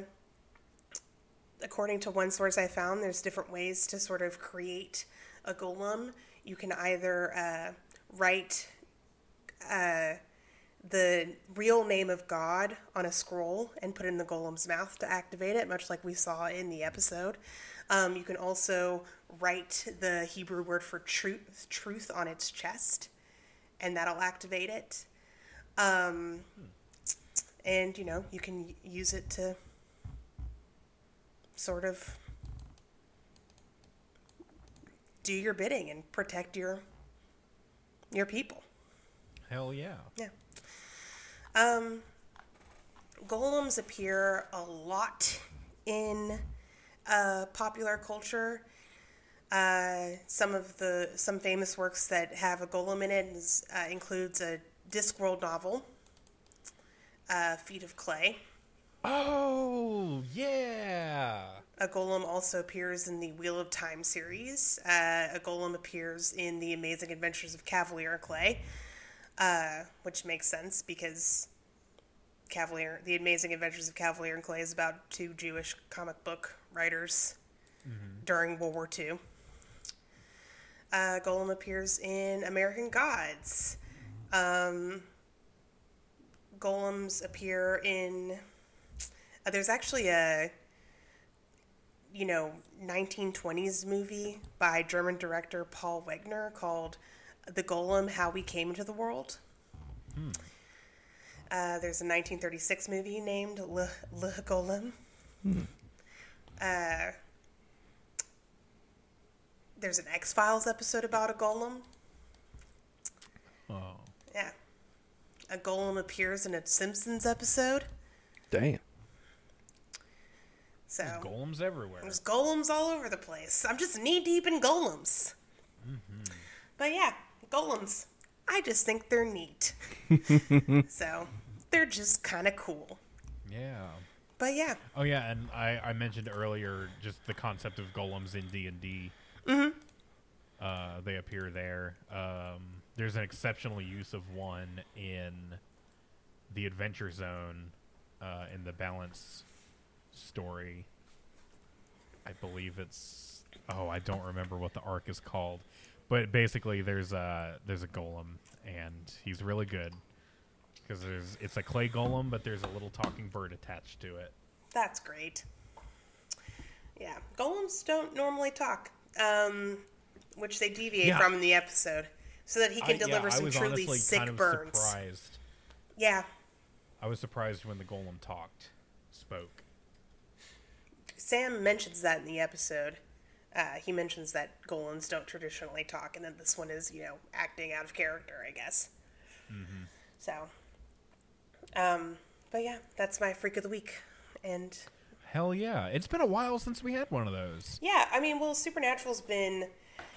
according to one source I found, there's different ways to sort of create a golem. You can either uh, write uh, the real name of God on a scroll and put it in the golem's mouth to activate it, much like we saw in the episode. Um, you can also write the Hebrew word for truth, truth on its chest, and that'll activate it. Um, and you know, you can use it to sort of do your bidding and protect your your people. Hell yeah. Yeah. Um, golems appear a lot in uh, popular culture. Uh, some of the some famous works that have a golem in it is, uh, includes a Discworld novel, uh, Feet of Clay. Oh yeah. A golem also appears in the Wheel of Time series. Uh, a golem appears in the Amazing Adventures of Kavalier and Clay, uh, which makes sense because Kavalier, the Amazing Adventures of Kavalier and Clay, is about two Jewish comic book writers during World War II. Uh, golem appears in American Gods. Um, golems appear in. Uh, there's actually a you know 1920s movie by German director Paul Wegener called The Golem: How He Came into the World. Uh, there's a 1936 movie named Le, Le Golem. Uh, there's an X Files episode about a golem. Oh. Yeah. A golem appears in a Simpsons episode. Damn. So There's golems everywhere. There's golems all over the place. I'm just knee deep in golems. But yeah, golems. I just think they're neat. *laughs* so they're just kind of cool. Yeah. But yeah, Oh yeah, and I, I mentioned earlier just the concept of golems in D and D. Mm-hmm. Uh, they appear there. Um, there's an exceptional use of one in the Adventure Zone uh, in the Balance story. I believe it's oh I don't remember what the arc is called, but basically there's a there's a golem and he's really good, because there's it's a clay golem, but there's a little talking bird attached to it. That's great. Yeah, golems don't normally talk, um, which they deviate Yeah. from in the episode, so that he can I- yeah, deliver I some was truly honestly sick kind of burns. surprised. Yeah, I was surprised when the golem talked, spoke. Sam mentions that in the episode. Uh, he mentions that golems don't traditionally talk, and then this one is, you know, acting out of character, I guess. Mm-hmm. So, um, but yeah, that's my freak of the week, and Hell yeah! It's been a while since we had one of those. Yeah, I mean, well, Supernatural's been,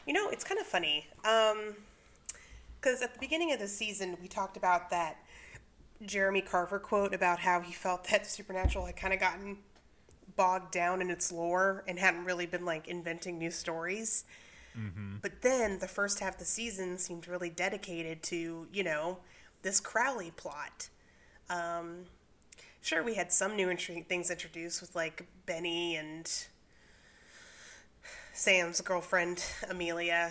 you know, it's kind of funny. Um, because at the beginning of the season, we talked about that Jeremy Carver quote about how he felt that Supernatural had kind of gotten bogged down in its lore and hadn't really been like inventing new stories. But then the first half of the season seemed really dedicated to, you know, this Crowley plot. Um, sure, we had some new interesting things introduced with like Benny and Sam's girlfriend Amelia.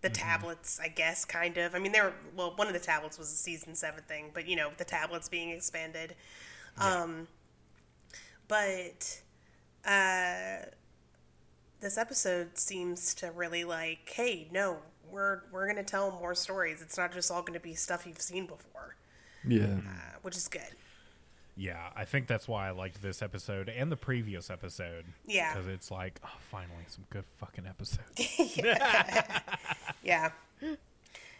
The tablets, I guess, kind of. I mean, they were well. One of the tablets was a season seven thing, but you know, the tablets being expanded. Um, but uh, this episode seems to really like, hey, no, we're we're gonna tell more stories. It's not just all gonna be stuff you've seen before, Yeah. uh, which is good. Yeah, I think that's why I liked this episode and the previous episode. Yeah. because it's like, oh, finally, some good fucking episodes. *laughs* Yeah.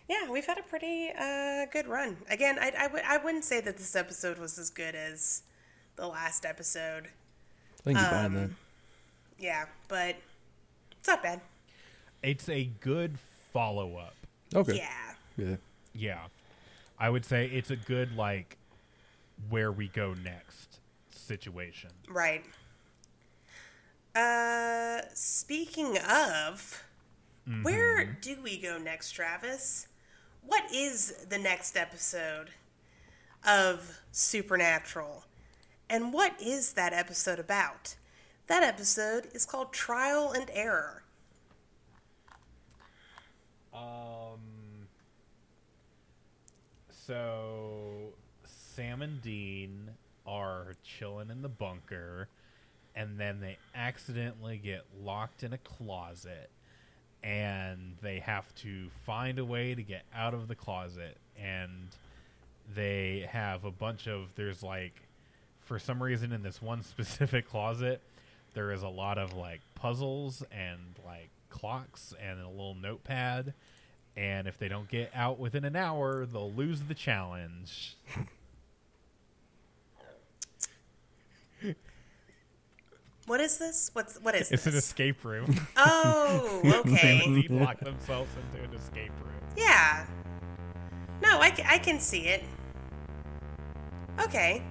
Yeah, we've had a pretty uh, good run. Again, I, I, w- I wouldn't say that this episode was as good as the last episode. I think you're buying that. Yeah, but it's not bad. it's a good follow up. Okay. Yeah. Yeah. Yeah, I would say it's a good like where we go next situation. Right. Uh, speaking of, where do we go next, Travis? What is the next episode of Supernatural? And what is that episode about? That episode is called Trial and Error. Um. So Sam and Dean are chilling in the bunker, and then they accidentally get locked in a closet, and they have to find a way to get out of the closet, and they have a bunch of there's like for some reason in this one *laughs* specific closet there is a lot of like puzzles and like clocks and a little notepad and if they don't get out within an hour they'll lose the challenge What is this? What's what is it's an escape room oh, *laughs* okay. Dean lock themselves into an escape room Yeah. No, I, I can see it. Okay.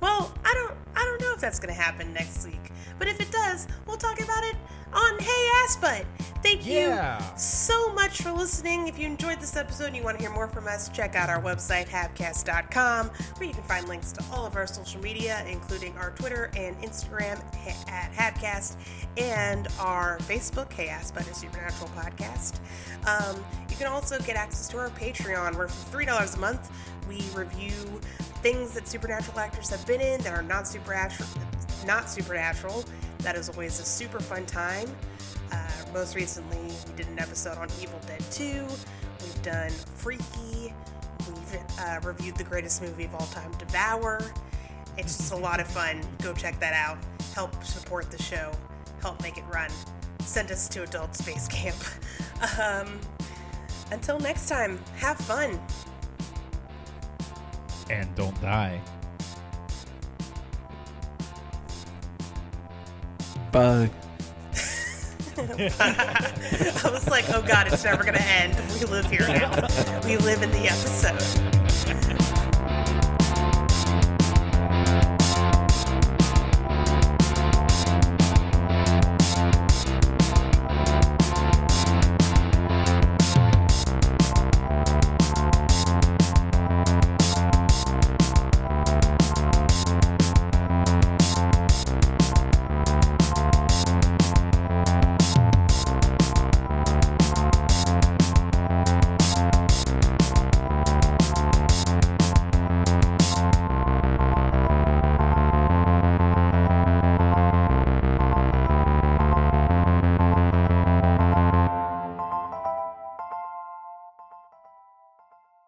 Well, I don't I don't know if that's gonna happen next week, but if it does, we'll talk about it on Hey Ass Butt. Thank Yeah. you so much for listening. If you enjoyed this episode and you want to hear more from us, check out our website habcast.com, where you can find links to all of our social media, including our Twitter and Instagram at Habcast and our Facebook Hey Ass Butt a Supernatural podcast. Um, you can also get access to our Patreon, where for three dollars a month we review things that supernatural actors have been in that are not supernatural. Not supernatural. That is always a super fun time. Uh, most recently, we did an episode on Evil Dead 2. We've done Freaky. We've uh, reviewed the greatest movie of all time, Devour. It's just a lot of fun. Go check that out. Help support the show. Help make it run. Send us to Adult Space Camp. *laughs* Um, until next time, have fun. and don't die Bye. *laughs* I was like, oh god, it's never gonna end. We live here now. We live in the episode.